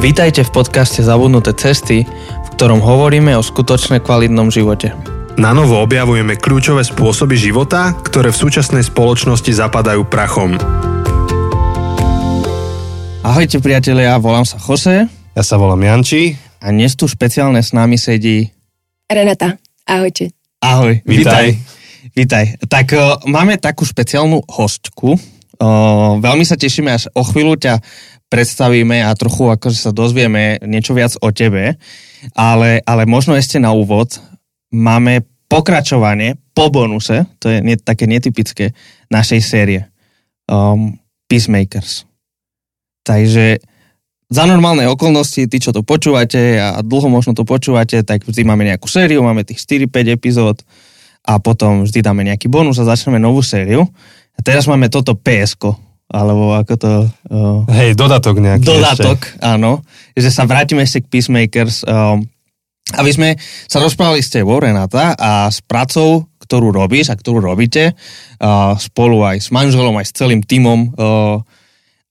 Vítajte v podcaste Zabudnuté cesty, v ktorom hovoríme o skutočne kvalitnom živote. Na novo objavujeme kľúčové spôsoby života, ktoré v súčasnej spoločnosti zapadajú prachom. Ahojte priatelia, volám sa Jose Ja sa volám Janči. a dnes tu špeciálne s nami sedí... Renata, ahojte. Ahoj, Vítaj. Vítaj. Tak o, máme takú špeciálnu hostku. Veľmi sa tešíme, až o chvíľu ťa predstavíme a trochu akože sa dozvieme niečo viac o tebe. Ale, ale možno ešte na úvod máme pokračovanie po bonuse, to je nie, také netypické, našej série um, Peacemakers. Takže za normálne okolnosti, tí, čo to počúvate a dlho možno to počúvate, tak vždy máme nejakú sériu, máme tých 4-5 epizód a potom vždy dáme nejaký bonus a začneme novú sériu. A teraz máme toto PSK, alebo ako to... Uh, Hej, dodatok nejaký dodatok, áno, že sa vrátime ešte k Peacemakers. Um, aby sme sa rozprávali s tebou, Renata, a s pracou, ktorú robíš a ktorú robíte, uh, spolu aj s manželom, aj s celým tímom. Uh,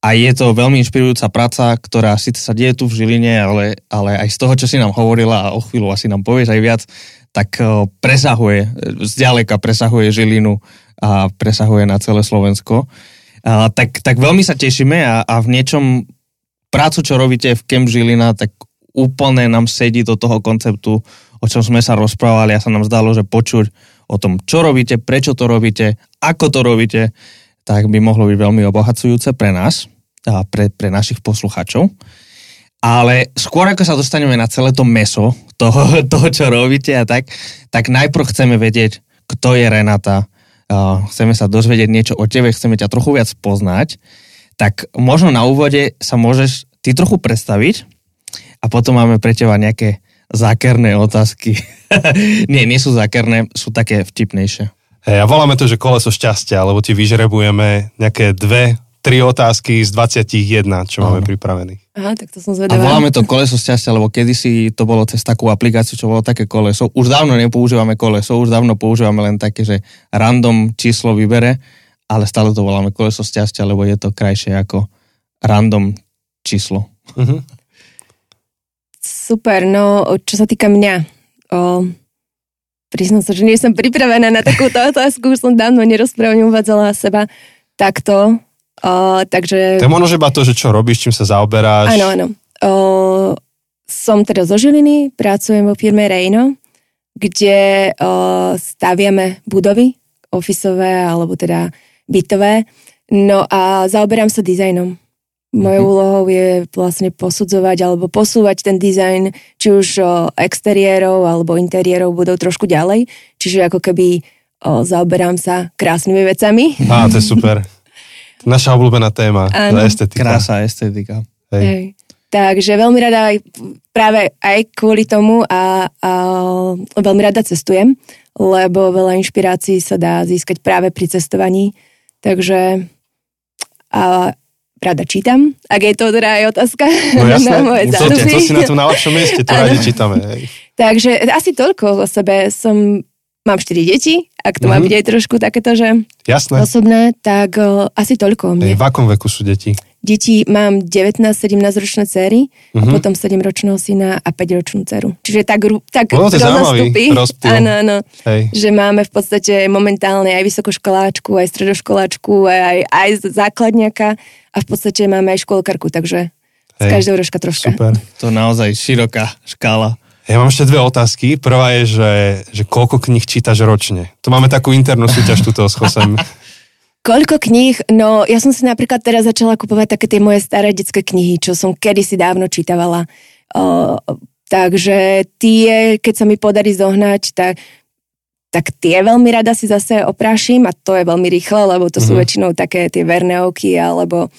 a je to veľmi inšpirujúca práca, ktorá síce sa deje tu v Žiline, ale, ale aj z toho, čo si nám hovorila a o chvíľu asi nám povieš aj viac, tak uh, presahuje, zďaleka presahuje Žilinu a presahuje na celé Slovensko. Uh, tak, tak veľmi sa tešíme a, a v niečom prácu, čo robíte v Camp Žilina, tak úplne nám sedí do toho konceptu, o čom sme sa rozprávali a sa nám zdalo, že počuť o tom, čo robíte, prečo to robíte, ako to robíte, tak by mohlo byť veľmi obohacujúce pre nás a pre, pre našich posluchačov. Ale skôr ako sa dostaneme na celé to meso toho, toho čo robíte a tak, tak najprv chceme vedieť, kto je Renata, uh, chceme sa dozvedieť niečo o tebe, chceme ťa trochu viac poznať, tak možno na úvode sa môžeš ty trochu predstaviť a potom máme pre teba nejaké zákerné otázky. nie, nie sú zákerné, sú také vtipnejšie. Hej, a voláme to, že koleso šťastia, lebo ti vyžrebujeme nejaké dve, tri otázky z 21, čo máme pripravených. Aha, tak to som A zvedavá. voláme to koleso šťastia, lebo kedysi to bolo cez takú aplikáciu, čo bolo také koleso. Už dávno nepoužívame koleso, už dávno používame len také, že random číslo vybere, ale stále to voláme koleso šťastia, lebo je to krajšie ako random číslo. Mhm. Super, no čo sa týka mňa, o, priznám sa, že nie som pripravená na takúto otázku, už som dávno nerozprávala, neuvádzala seba takto, o, takže... To je možno že iba to, že čo robíš, čím sa zaoberáš. Áno, áno. O, som teda zo Žiliny, pracujem vo firme Reino, kde o, staviame budovy, ofisové alebo teda bytové. No a zaoberám sa dizajnom. Mojou Mhm. úlohou je vlastne posudzovať alebo posúvať ten dizajn, či už o, exteriérov alebo interiérov budov trošku ďalej. Čiže ako keby o, zaoberám sa krásnymi vecami. Á, to je super. Naša obľúbená téma, tá estetika. Krása, estetika. Hej. Hej. Takže veľmi rada aj práve aj kvôli tomu a, a veľmi rada cestujem, lebo veľa inšpirácií sa dá získať práve pri cestovaní. Takže a rada čítam, ak je to teda aj otázka No jasné, na moje to, záľuby. to si na tom najlepšom mieste, to radi čítame. Hej. Takže asi toľko o sebe. Som, mám 4 deti, ak to má Mhm. byť aj trošku takéto, že Jasné. osobné, tak o, asi toľko mne. v akom veku sú deti? Deti mám 19-17 ročné céry a Mhm. potom 7 ročného syna a 5 ročnú dceru. Čiže tak, tak No, to rozptyl. Áno, áno. Hej. Že máme v podstate momentálne aj vysokoškoláčku, aj stredoškoláčku, aj, aj základňaka a v podstate máme aj školkarku, takže z Hej. každého rožka troška. Super. To naozaj široká škála. Ja mám ešte dve otázky. Prvá je, že, že koľko kníh čítaš ročne? Tu máme takú internú súťaž tuto s Chosem. Koľko kníh? No, ja som si napríklad teraz začala kupovať také tie moje staré detské knihy, čo som kedysi dávno čítavala. O, takže tie, keď sa mi podarí zohnať, tak, tak tie veľmi rada si zase oprášim a to je veľmi rýchle, lebo to sú Mhm. väčšinou také tie verné oky alebo o,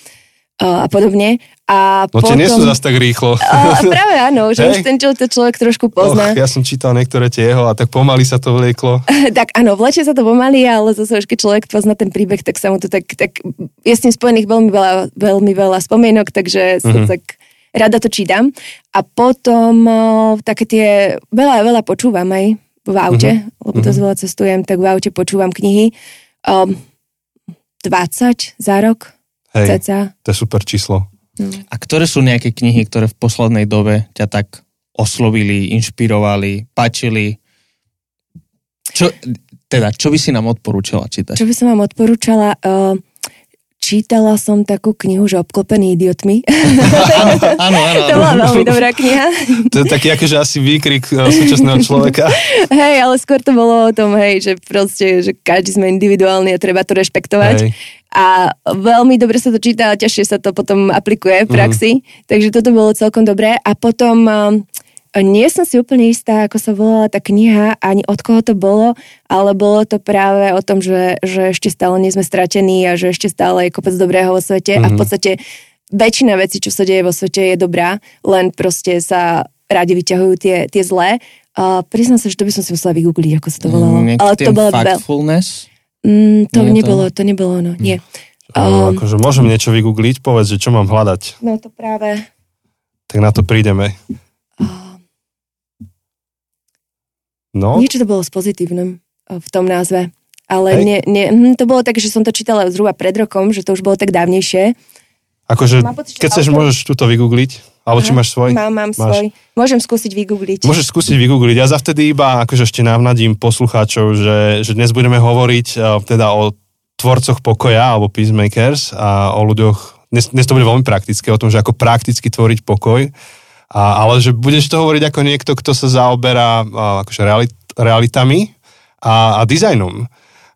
a podobne. A No potom... tie nie sú zase tak rýchlo. A, práve áno, že Hej. už ten čo, to človek trošku Och, pozná. ja som čítal niektoré tie jeho a tak pomaly sa to vlieklo. tak áno, vlečie sa to pomaly, ale zase už keď človek pozná ten príbeh, tak sa mu to tak, tak je s tým spojených veľmi veľa, veľmi veľa spomienok, takže mm-hmm. Mhm. tak rada to čítam. A potom také tie, veľa, veľa počúvam aj v aute, mm-hmm. lebo dosť veľa cestujem, tak v aute počúvam knihy. Um, 20 za rok, Hej, ceca. to je super číslo. A ktoré sú nejaké knihy, ktoré v poslednej dobe ťa tak oslovili, inšpirovali, páčili? Čo, teda, čo by si nám odporúčala čítať? Čo by som vám odporúčala? Uh, čítala som takú knihu, že obklopený idiotmi. áno, áno, to bola veľmi dobrá kniha. to je taký akože asi výkrik uh, súčasného človeka. hej, ale skôr to bolo o tom, hej, že proste, že každý sme individuálni a treba to rešpektovať. Hej. A veľmi dobre sa to číta a ťažšie sa to potom aplikuje v praxi. Mm. Takže toto bolo celkom dobré. A potom... Uh, nie som si úplne istá, ako sa volala tá kniha, ani od koho to bolo, ale bolo to práve o tom, že, že ešte stále nie sme stratení a že ešte stále je kopec dobrého vo svete mm-hmm. a v mhm. podstate väčšina vecí, čo sa deje vo svete je dobrá, len proste sa radi vyťahujú tie, tie zlé. Uh, priznám sa, že to by som si musela vygoogliť, ako sa to volalo. Mm, ale to bolo factfulness? Mm, to nie nebolo, to? to nebolo ono, nie. Um, akože môžem niečo vygoogliť, povedz, že čo mám hľadať. No to práve. Tak na to prídeme. No. Niečo to bolo s pozitívnym eh, v tom názve. Ale nie, nie, hm, to bolo tak, že som to čítala zhruba pred rokom, že to už bolo tak dávnejšie. Akože, pocit, keď chceš, môžeš túto vygoogliť. Alebo či máš svoj? Mám, mám máš. svoj. Môžem skúsiť vygoogliť. Môžeš skúsiť vygoogliť. Ja za vtedy iba akože ešte navnadím poslucháčov, že, že dnes budeme hovoriť uh, teda o tvorcoch pokoja alebo peacemakers a o ľuďoch, dnes, dnes to bude veľmi praktické, o tom, že ako prakticky tvoriť pokoj a, ale že budeš to hovoriť ako niekto, kto sa zaoberá akože realit, realitami a, a dizajnom.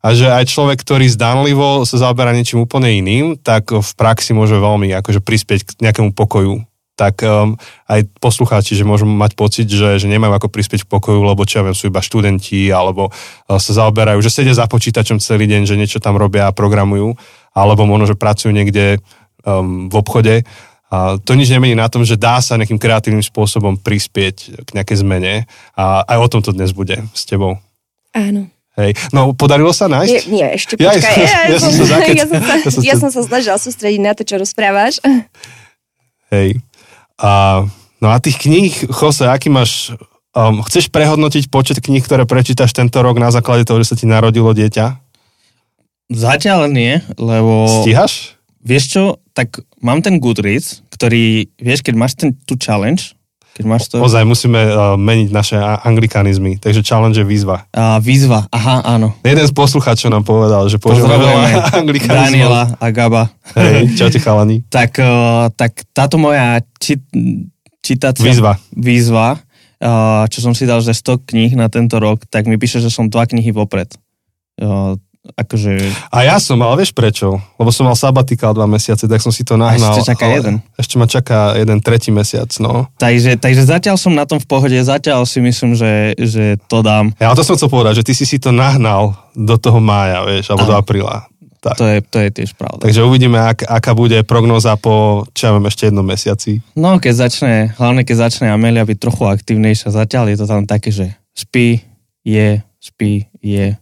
A že aj človek, ktorý zdánlivo sa zaoberá niečím úplne iným, tak v praxi môže veľmi akože prispieť k nejakému pokoju. Tak um, aj poslucháči, že môžu mať pocit, že, že nemajú ako prispieť k pokoju, lebo čo ja viem, sú iba študenti, alebo uh, sa zaoberajú, že sedia za počítačom celý deň, že niečo tam robia a programujú, alebo možno, že pracujú niekde um, v obchode a to nič nemení na tom, že dá sa nejakým kreatívnym spôsobom prispieť k nejakej zmene a aj o tom to dnes bude s tebou. Áno. Hej. No, podarilo sa nájsť? Nie, nie ešte počkaj. Ja, ja, ja, som, sa ja, som sa, ja som sa snažila sústrediť na to, čo rozprávaš. Hej. A, no a tých kníh, Jose, aký máš... Um, chceš prehodnotiť počet kníh, ktoré prečítaš tento rok na základe toho, že sa ti narodilo dieťa? Zatiaľ nie, lebo... Stíhaš? Vieš čo, tak mám ten Goodreads, ktorý, vieš, keď máš ten, tú challenge, keď máš to... Ozaj, musíme uh, meniť naše anglikanizmy, takže challenge je výzva. Uh, výzva, aha, áno. Jeden z poslucháčov nám povedal, že používame veľa anglikanizmov. Daniela a Gaba. Hej, čaute chalani. tak, uh, tak táto moja či, čítacia... Výzva. Výzva, uh, čo som si dal, že 100 kníh na tento rok, tak mi píše, že som dva knihy vopred. Uh, akože... A ja som, ale vieš prečo? Lebo som mal sabatikál dva mesiace, tak som si to nahnal. A ešte čaká jeden. Ešte ma čaká jeden tretí mesiac, no. Takže, takže zatiaľ som na tom v pohode, zatiaľ si myslím, že, že to dám. Ja to som chcel povedať, že ty si si to nahnal do toho mája, vieš, alebo a. do apríla. Tak. To, je, to je tiež pravda. Takže uvidíme, ak, aká bude prognoza po, čo ja viem, ešte jednom mesiaci. No, keď začne, hlavne keď začne Amelia byť trochu aktívnejšia, zatiaľ je to tam také, že spí, je, spí, je,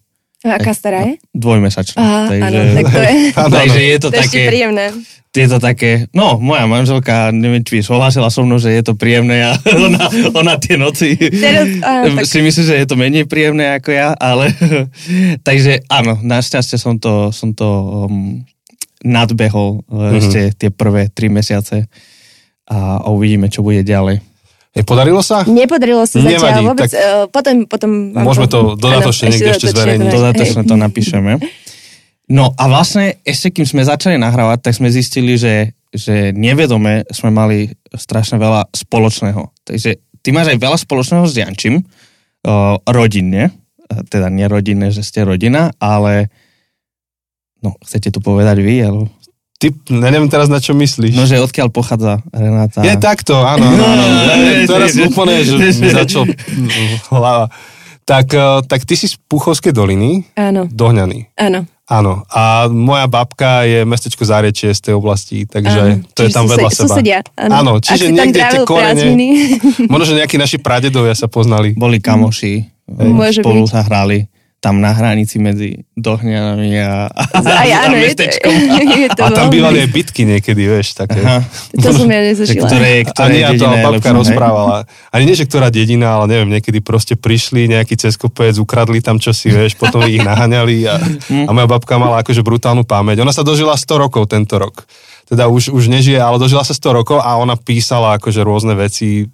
aká stará je? Dvojmesačná. Aha, takže, áno, tak to je. takže je to, to také... príjemné. Je to také, no, moja manželka, neviem, či súhlasila so mnou, že je to príjemné a ona, ona tie noci Teraz, áno, tak... si myslí, že je to menej príjemné ako ja, ale takže áno, našťastie som to, som to um, nadbehol mm-hmm. ešte tie prvé tri mesiace a uvidíme, čo bude ďalej. Podarilo sa? Nepodarilo sa Nevadí, zatiaľ vôbec. Tak uh, potom, potom môžeme to dodatočne niekde ešte zverejniť. Dodatočne to napíšeme. No a vlastne ešte kým sme začali nahrávať, tak sme zistili, že, že nevedome sme mali strašne veľa spoločného. Takže ty máš aj veľa spoločného s Jančím, uh, rodinne, teda nerodinné, že ste rodina, ale no, chcete to povedať vy, alebo Ty, neviem teraz, na čo myslíš. No, že odkiaľ pochádza Renáta. Je takto, áno, áno, áno. teraz úplne, že mi začal hlava. Tak, eh, tak ty si z Puchovskej doliny. Áno. Dohňaný. Áno. Áno. A moja babka je mestečko Zárečie z tej oblasti, takže áno. to čiže je tam vedľa sused, seba. Susedia, áno. áno čiže niekde tie korene... Možno, že nejakí naši pradedovia sa poznali. Boli kamoši. Môže spolu byť. sa hrali tam na hranici medzi Dohňanami a, a, a, ja, áno, mestečkom. Je to, je to a tam bývali aj bitky niekedy, vieš, také. Aha. To som ja nezažila. Ktoré, ktoré Ani ja to babka rozprávala. Ani nie, že ktorá dedina, ale neviem, niekedy proste prišli nejaký cez kopec, ukradli tam čosi, vieš, potom ich naháňali a, hm. a moja babka mala akože brutálnu pamäť. Ona sa dožila 100 rokov tento rok. teda už, už nežije, ale dožila sa 100 rokov a ona písala akože rôzne veci,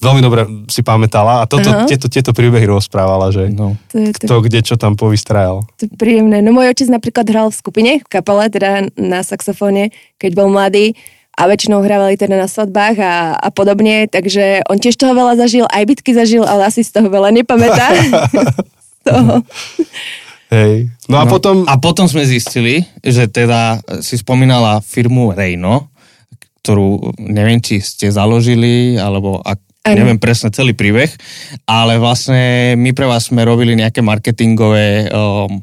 veľmi dobre si pamätala a toto, tieto, tieto príbehy rozprávala, že no. to je, to... kto kde čo tam povystrajal. To je príjemné. No môj otec napríklad hral v skupine, v kapele, teda na saxofóne, keď bol mladý a väčšinou hrávali teda na svadbách a, a podobne, takže on tiež toho veľa zažil, aj bitky zažil, ale asi z toho veľa nepamätá. toho. Hej. No a no, potom... A potom sme zistili, že teda si spomínala firmu Reino, ktorú neviem, či ste založili, alebo ak, Ano. Neviem presne celý príbeh, ale vlastne my pre vás sme robili nejaké marketingové um,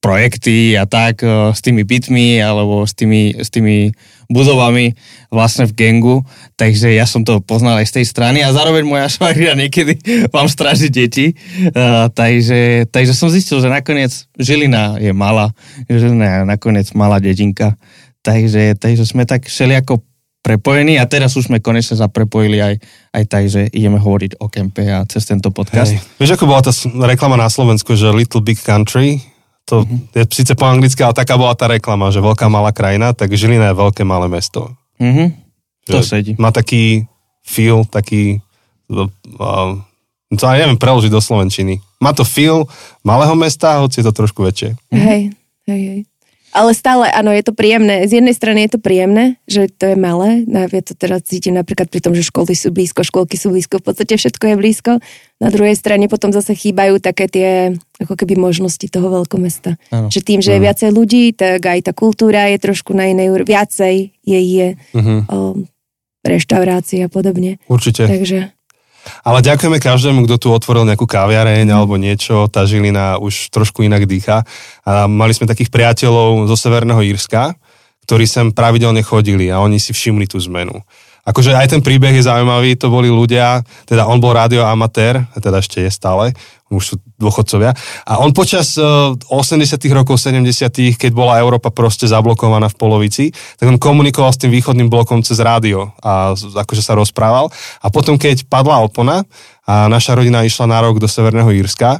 projekty a tak uh, s tými bytmi alebo s tými, s tými budovami vlastne v gengu, takže ja som to poznal aj z tej strany a zároveň moja švagrina niekedy vám stráži deti, uh, takže, takže som zistil, že nakoniec Žilina je malá, Žilina je nakoniec malá dedinka, takže, takže sme tak všelijako prepojení a teraz už sme konečne zaprepojili aj, aj tak, že ideme hovoriť o kempe a cez tento podcast. Hej. Vieš, ako bola tá reklama na Slovensku, že Little Big Country, to mm-hmm. je síce po anglicky, ale taká bola tá reklama, že veľká malá krajina, tak Žilina je veľké malé mesto. Mm-hmm. To sedí. Má taký feel, taký, uh, to aj neviem preložiť do Slovenčiny. Má to feel malého mesta, hoci je to trošku väčšie. Hej, hej, hej. Ale stále, áno, je to príjemné. Z jednej strany je to príjemné, že to je malé. No, ja to teraz cítim napríklad pri tom, že školy sú blízko, školky sú blízko, v podstate všetko je blízko. Na druhej strane potom zase chýbajú také tie ako keby možnosti toho veľkomesta. Áno. Že tým, že je viacej ľudí, tak aj tá kultúra je trošku na inej úrovni. Viacej je, je uh-huh. o, reštaurácie a podobne. Určite. Takže ale ďakujeme každému, kto tu otvoril nejakú kaviareň mm. alebo niečo. Tá Žilina už trošku inak dýcha. A mali sme takých priateľov zo Severného Írska, ktorí sem pravidelne chodili a oni si všimli tú zmenu akože aj ten príbeh je zaujímavý, to boli ľudia, teda on bol radioamatér, teda ešte je stále, už sú dôchodcovia. A on počas uh, 80 rokov, 70 keď bola Európa proste zablokovaná v polovici, tak on komunikoval s tým východným blokom cez rádio a akože sa rozprával. A potom, keď padla opona a naša rodina išla na rok do Severného Írska,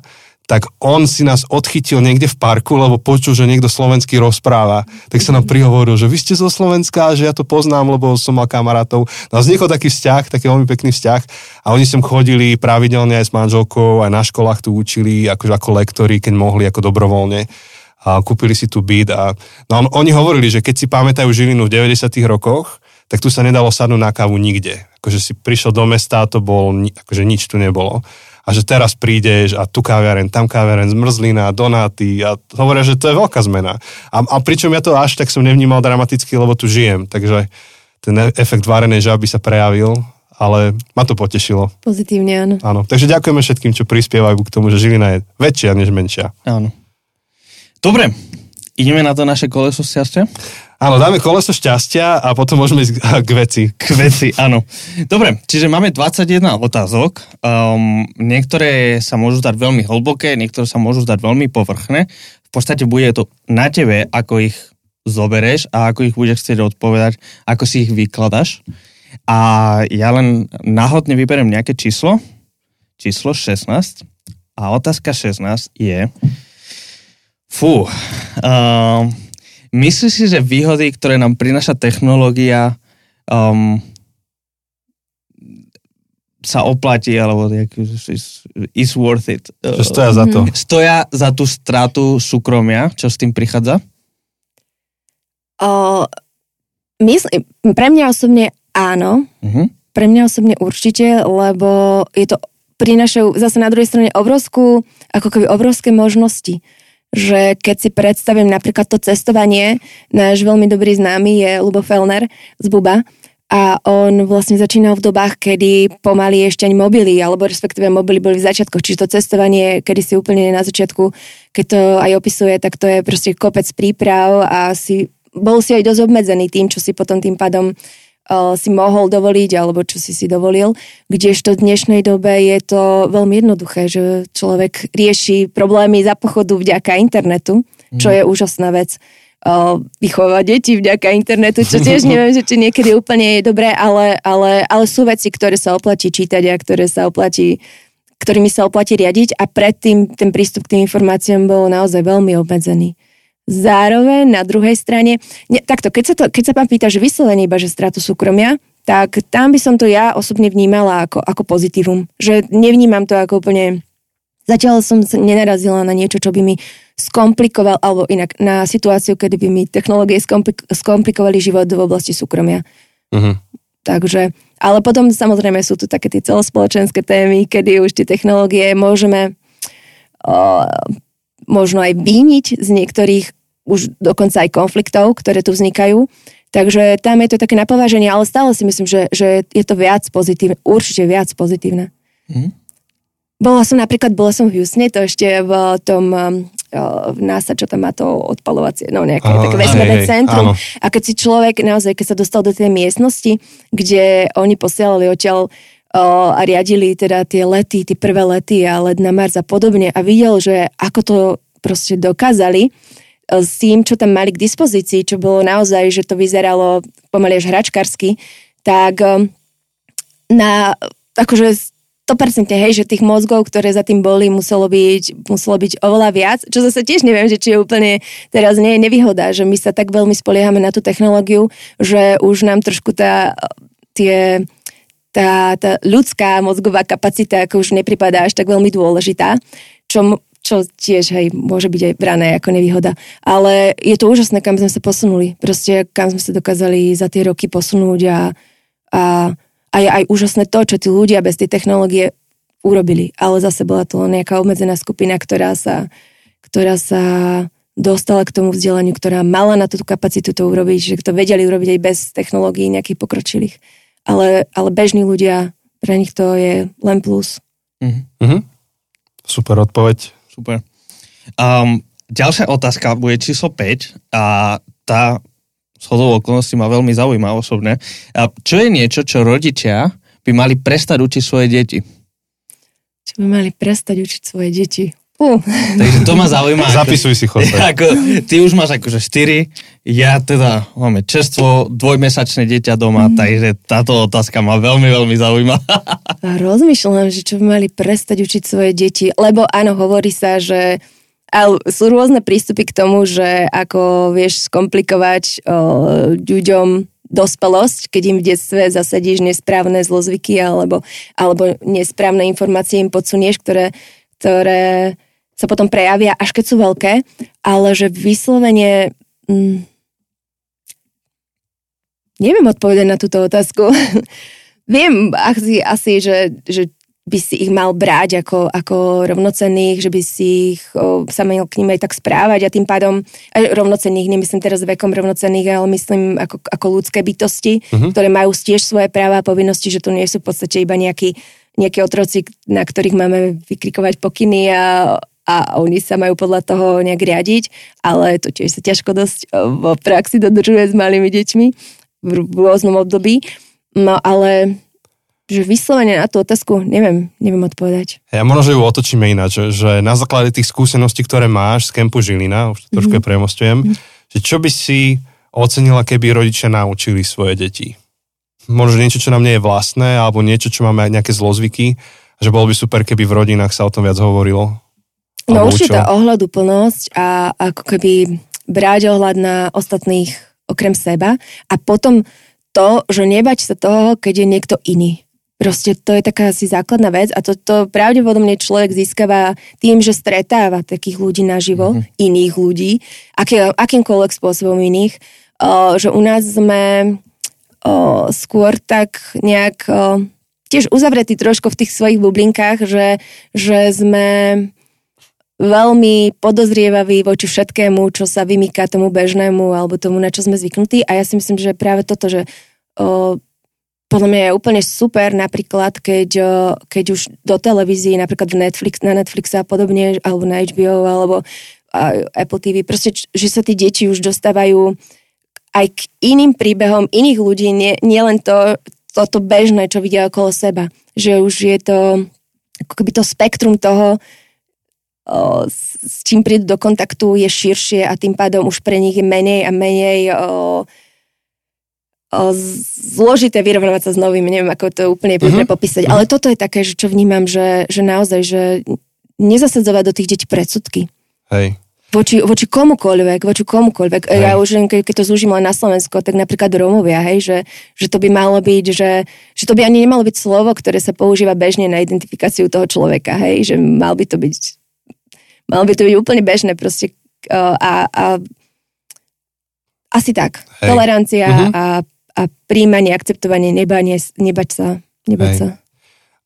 tak on si nás odchytil niekde v parku, lebo počul, že niekto slovenský rozpráva. Tak sa nám prihovoril, že vy ste zo Slovenska, že ja to poznám, lebo som mal kamarátov. No a vznikol taký vzťah, taký veľmi pekný vzťah a oni sem chodili pravidelne aj s manželkou, aj na školách tu učili, akože ako lektori, keď mohli, ako dobrovoľne a kúpili si tu byt a no on, oni hovorili, že keď si pamätajú Žilinu v 90 rokoch, tak tu sa nedalo sadnúť na kávu nikde. Akože si prišiel do mesta, to bol, akože nič tu nebolo a že teraz prídeš a tu kaviaren, tam kaviaren, zmrzlina, donáty a hovoria, že to je veľká zmena. A, a pričom ja to až tak som nevnímal dramaticky, lebo tu žijem, takže ten efekt varenej žaby sa prejavil, ale ma to potešilo. Pozitívne, áno. Áno, takže ďakujeme všetkým, čo prispievajú k tomu, že Žilina je väčšia než menšia. Áno. Dobre, ideme na to naše koleso šťastia? Áno, dáme koleso šťastia a potom môžeme ísť k veci. K veci, áno. Dobre, čiže máme 21 otázok. Um, niektoré sa môžu zdať veľmi hlboké, niektoré sa môžu zdať veľmi povrchné. V podstate bude to na tebe, ako ich zobereš a ako ich budeš chcieť odpovedať, ako si ich vykladaš. A ja len náhodne vyberiem nejaké číslo, číslo 16 a otázka 16 je fú, um, Myslíš si, že výhody, ktoré nám prináša technológia, um, sa oplatí, alebo is, is worth it. Čo stoja za to? Stoja za tú stratu súkromia, čo s tým prichádza? Uh, myslím, pre mňa osobne áno. Uh-huh. Pre mňa osobne určite, lebo je to prinášajú zase na druhej strane obrovskú, ako keby obrovské možnosti že keď si predstavím napríklad to cestovanie, náš veľmi dobrý známy je Lubo Felner z Buba a on vlastne začínal v dobách, kedy pomaly ešte ani mobily, alebo respektíve mobily boli v začiatkoch, čiže to cestovanie, kedy si úplne na začiatku, keď to aj opisuje, tak to je proste kopec príprav a si, bol si aj dosť obmedzený tým, čo si potom tým pádom si mohol dovoliť alebo čo si si dovolil, kdežto v dnešnej dobe je to veľmi jednoduché, že človek rieši problémy za pochodu vďaka internetu, čo mm. je úžasná vec. Vychovávať deti vďaka internetu, čo tiež neviem, že či niekedy úplne je dobré, ale, ale, ale sú veci, ktoré sa oplatí čítať a ktoré sa oplatí ktorými sa oplatí riadiť a predtým ten prístup k tým informáciám bol naozaj veľmi obmedzený Zároveň na druhej strane, ne, takto, keď sa, to, keď sa pán pýta, že vyslovene iba, že stratu súkromia, tak tam by som to ja osobne vnímala ako, ako pozitívum. Že nevnímam to ako úplne... Zatiaľ som sa nenarazila na niečo, čo by mi skomplikoval, alebo inak na situáciu, kedy by mi technológie skomplik- skomplikovali život v oblasti súkromia. Uh-huh. Takže, ale potom samozrejme sú tu také tie celospoločenské témy, kedy už tie technológie môžeme o, možno aj vyniť z niektorých už dokonca aj konfliktov, ktoré tu vznikajú. Takže tam je to také napováženie, ale stále si myslím, že, že je to viac pozitívne, určite viac pozitívne. Mm. Bola som napríklad, bola som v Houstone, to ešte v tom v NASA, čo tam má to odpalovacie, no nejaké oh, také vesmírne centrum. Áno. A keď si človek naozaj, keď sa dostal do tej miestnosti, kde oni posielali odtiaľ a riadili teda tie lety, tie prvé lety a let na Mars a podobne a videl, že ako to proste dokázali, s tým, čo tam mali k dispozícii, čo bolo naozaj, že to vyzeralo pomaly až hračkarsky, tak um, na, akože 100% hej, že tých mozgov, ktoré za tým boli, muselo byť, muselo byť oveľa viac, čo zase tiež neviem, že či je úplne teraz nie je nevýhoda, že my sa tak veľmi spoliehame na tú technológiu, že už nám trošku tá, tie, tá, tá ľudská mozgová kapacita ako už nepripadá až tak veľmi dôležitá, čo čo tiež, hej, môže byť aj brané ako nevýhoda. Ale je to úžasné, kam sme sa posunuli. Proste, kam sme sa dokázali za tie roky posunúť a, a, a je aj úžasné to, čo tí ľudia bez tej technológie urobili. Ale zase bola to len nejaká obmedzená skupina, ktorá sa, ktorá sa dostala k tomu vzdelaniu, ktorá mala na tú kapacitu to urobiť, že to vedeli urobiť aj bez technológií nejakých pokročilých. Ale, ale bežní ľudia, pre nich to je len plus. Mm-hmm. Super odpoveď. Super. Um, ďalšia otázka bude číslo 5 a tá z hodou okolností ma veľmi zaujíma osobne. A čo je niečo, čo rodičia by mali prestať učiť svoje deti? Čo by mali prestať učiť svoje deti? Uh. Takže to ma zaujíma. Zapisuj si, Jose. Ako, ty už máš akože 4, ja teda máme čerstvo, dvojmesačné dieťa doma, mm. takže táto otázka ma veľmi, veľmi zaujíma. A rozmýšľam, že čo by mali prestať učiť svoje deti, lebo áno, hovorí sa, že ale sú rôzne prístupy k tomu, že ako vieš skomplikovať o, ľuďom dospelosť, keď im v detstve zasadíš nesprávne zlozvyky alebo, alebo nesprávne informácie im podsunieš, ktoré, ktoré sa potom prejavia, až keď sú veľké, ale že vyslovene... Mm, neviem odpovedať na túto otázku. Viem asi, asi že, že by si ich mal brať ako, ako rovnocenných, že by si ich o, sa mal k ním aj tak správať a tým pádom aj rovnocenných, nemyslím teraz vekom rovnocenných, ale myslím ako, ako ľudské bytosti, uh-huh. ktoré majú tiež svoje práva a povinnosti, že to nie sú v podstate iba nejakí, nejakí otroci, na ktorých máme vykrikovať pokyny a a oni sa majú podľa toho nejak riadiť, ale to tiež sa ťažko dosť eh, v praxi dodržuje s malými deťmi v rôznom období. No ale že vyslovene na tú otázku neviem, neviem odpovedať. Ja možno, že ju otočíme ináč, že na základe tých skúseností, ktoré máš z kempu Žilina, už to trošku mm-hmm. premostujem, mm-hmm. že čo by si ocenila, keby rodičia naučili svoje deti? Možno niečo, čo nám nie je vlastné, alebo niečo, čo máme nejaké zlozvyky, že bolo by super, keby v rodinách sa o tom viac hovorilo. No určitá plnosť a ako keby brať ohľad na ostatných okrem seba a potom to, že nebať sa toho, keď je niekto iný. Proste to je taká asi základná vec a to, to pravdepodobne človek získava tým, že stretáva takých ľudí naživo, mm-hmm. iných ľudí, aký, akýmkoľvek spôsobom iných, o, že u nás sme o, skôr tak nejak o, tiež uzavretí trošku v tých svojich bublinkách, že, že sme veľmi podozrievaví voči všetkému, čo sa vymýka tomu bežnému alebo tomu, na čo sme zvyknutí. A ja si myslím, že práve toto, že o, podľa mňa je úplne super napríklad, keď, o, keď už do televízií, napríklad Netflix, na Netflixe a podobne, alebo na HBO, alebo a, Apple TV, proste, že sa tí deti už dostávajú aj k iným príbehom iných ľudí, nie, nie to, toto bežné, čo vidia okolo seba. Že už je to ako keby to spektrum toho, s čím prídu do kontaktu, je širšie a tým pádom už pre nich je menej a menej zložité vyrovnávať sa s novým, neviem, ako to úplne uh-huh. popísať. Uh-huh. Ale toto je také, že čo vnímam, že, že naozaj, že nezasadzovať do tých detí predsudky. Hej. Voči, voči komukoľvek, voči komukoľvek. Hej. Ja už len keď, keď to zúžim len na Slovensko, tak napríklad Rómovia, hej, že, že to by malo byť, že, že to by ani nemalo byť slovo, ktoré sa používa bežne na identifikáciu toho človeka, hej, že mal by to byť malo by to byť úplne bežné proste uh, a, a asi tak. Hej. Tolerancia Mhm. a, a príjmanie, akceptovanie, nebanie, nebať sa. Nebať Hej. sa.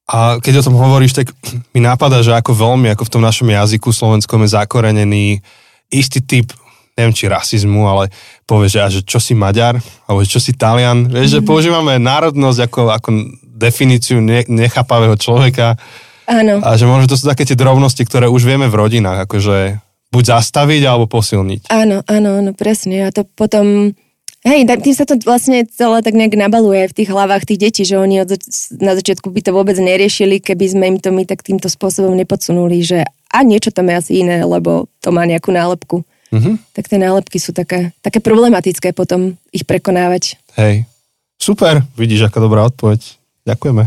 A keď o tom hovoríš, tak mi nápada, že ako veľmi, ako v tom našom jazyku slovenskom je zakorenený istý typ, neviem či rasizmu, ale povie, že, a že čo si Maďar, alebo čo si Talian. Vieš, že používame národnosť ako, ako definíciu ne, nechápavého človeka Áno. a že možno to sú také tie drobnosti, ktoré už vieme v rodinách, akože buď zastaviť alebo posilniť. Áno, áno, áno, presne. A to potom... Hej, tak tým sa to vlastne celé tak nejak nabaluje v tých hlavách tých detí, že oni od, na začiatku by to vôbec neriešili, keby sme im to my tak týmto spôsobom nepodsunuli, že a niečo tam je asi iné, lebo to má nejakú nálepku. Mhm. Tak tie nálepky sú také, také problematické potom ich prekonávať. Hej. Super, vidíš, aká dobrá odpoveď. Ďakujeme.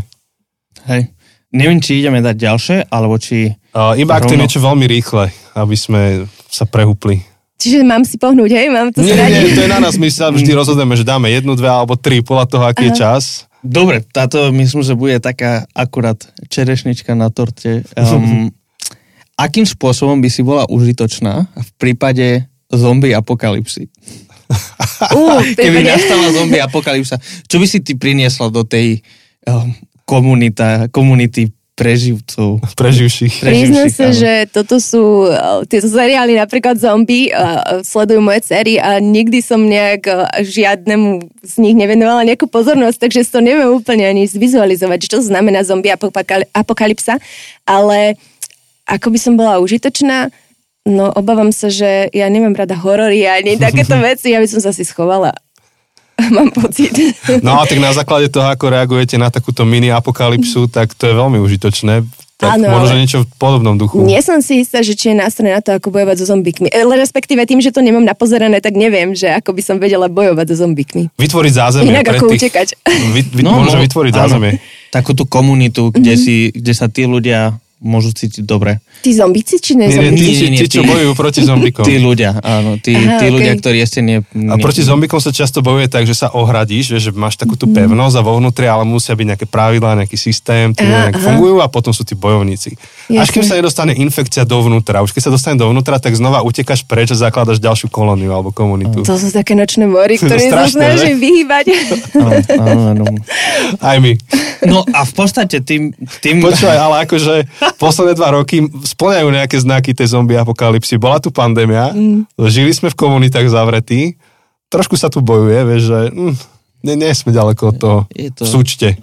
Hej. Neviem, či ideme dať ďalšie, alebo či... Uh, iba ak to je niečo veľmi rýchle, aby sme sa prehúpli. Čiže mám si pohnúť, hej? Mám to Nie, nie, zradiť? nie, to je na nás, my sa vždy rozhodneme, že dáme jednu, dve alebo tri, podľa toho, aký je čas. Dobre, táto myslím, že bude taká akurát čerešnička na torte. Um, akým spôsobom by si bola užitočná v prípade zombie apokalipsy? Ú, v Keby nastala zombie apokalypsa, čo by si ty priniesla do tej um, komunita, komunity preživcov? Preživších. Priznám sa, áno. že toto sú uh, tieto seriály, napríklad zombie, uh, sledujú moje cery a nikdy som nejak uh, žiadnemu z nich nevenovala nejakú pozornosť, takže to neviem úplne ani zvizualizovať, čo to znamená zombie apokal- apokalypsa, ale ako by som bola užitočná, no obávam sa, že ja nemám rada horory ani takéto veci, ja by som sa si schovala. Mám pocit. No a tak na základe toho, ako reagujete na takúto mini apokalypsu, tak to je veľmi užitočné. Tak Áno, možno ale- niečo v podobnom duchu. Nie som si istá, že či je nástroj na to, ako bojovať so zombikmi. E, Respektíve tým, že to nemám napozerané, tak neviem, že ako by som vedela bojovať so zombikmi. Vytvoriť zázemie. Inak ako tých, utekať. Vy, vy, no, môže vytvoriť áno. zázemie. Takú tú komunitu, kde, Mhm. si, kde sa tí ľudia môžu cítiť dobre. Tí zombici, či Nie, nie, nezombici? tí, Nie, tí, nie, tí, čo bojujú proti zombikom. Tí ľudia, áno, tí, Aha, tí okej. ľudia, ktorí ešte nie... A nie proti zombikom sa často bojuje tak, že sa ohradíš, že máš takú tú pevnosť a vo vnútri, ale musia byť nejaké pravidlá, nejaký systém, Aha, nejak aha. fungujú a potom sú tí bojovníci. Až Jasne. kým sa nedostane infekcia dovnútra. Už keď sa dostane dovnútra, tak znova utekáš preč a zakladaš ďalšiu kolóniu alebo komunitu. To sú také nočné mory, ktorým sa snažím vyhýbať. Áno, áno, áno. Aj my. No a v podstate tým... tým Počúvaj, ale akože posledné dva roky splňajú nejaké znaky tej zombie apokalypsy. Bola tu pandémia, mm. žili sme v komunitách zavretí, trošku sa tu bojuje, vieš, že mm, nie, nie sme ďaleko od toho Je v to- súčte.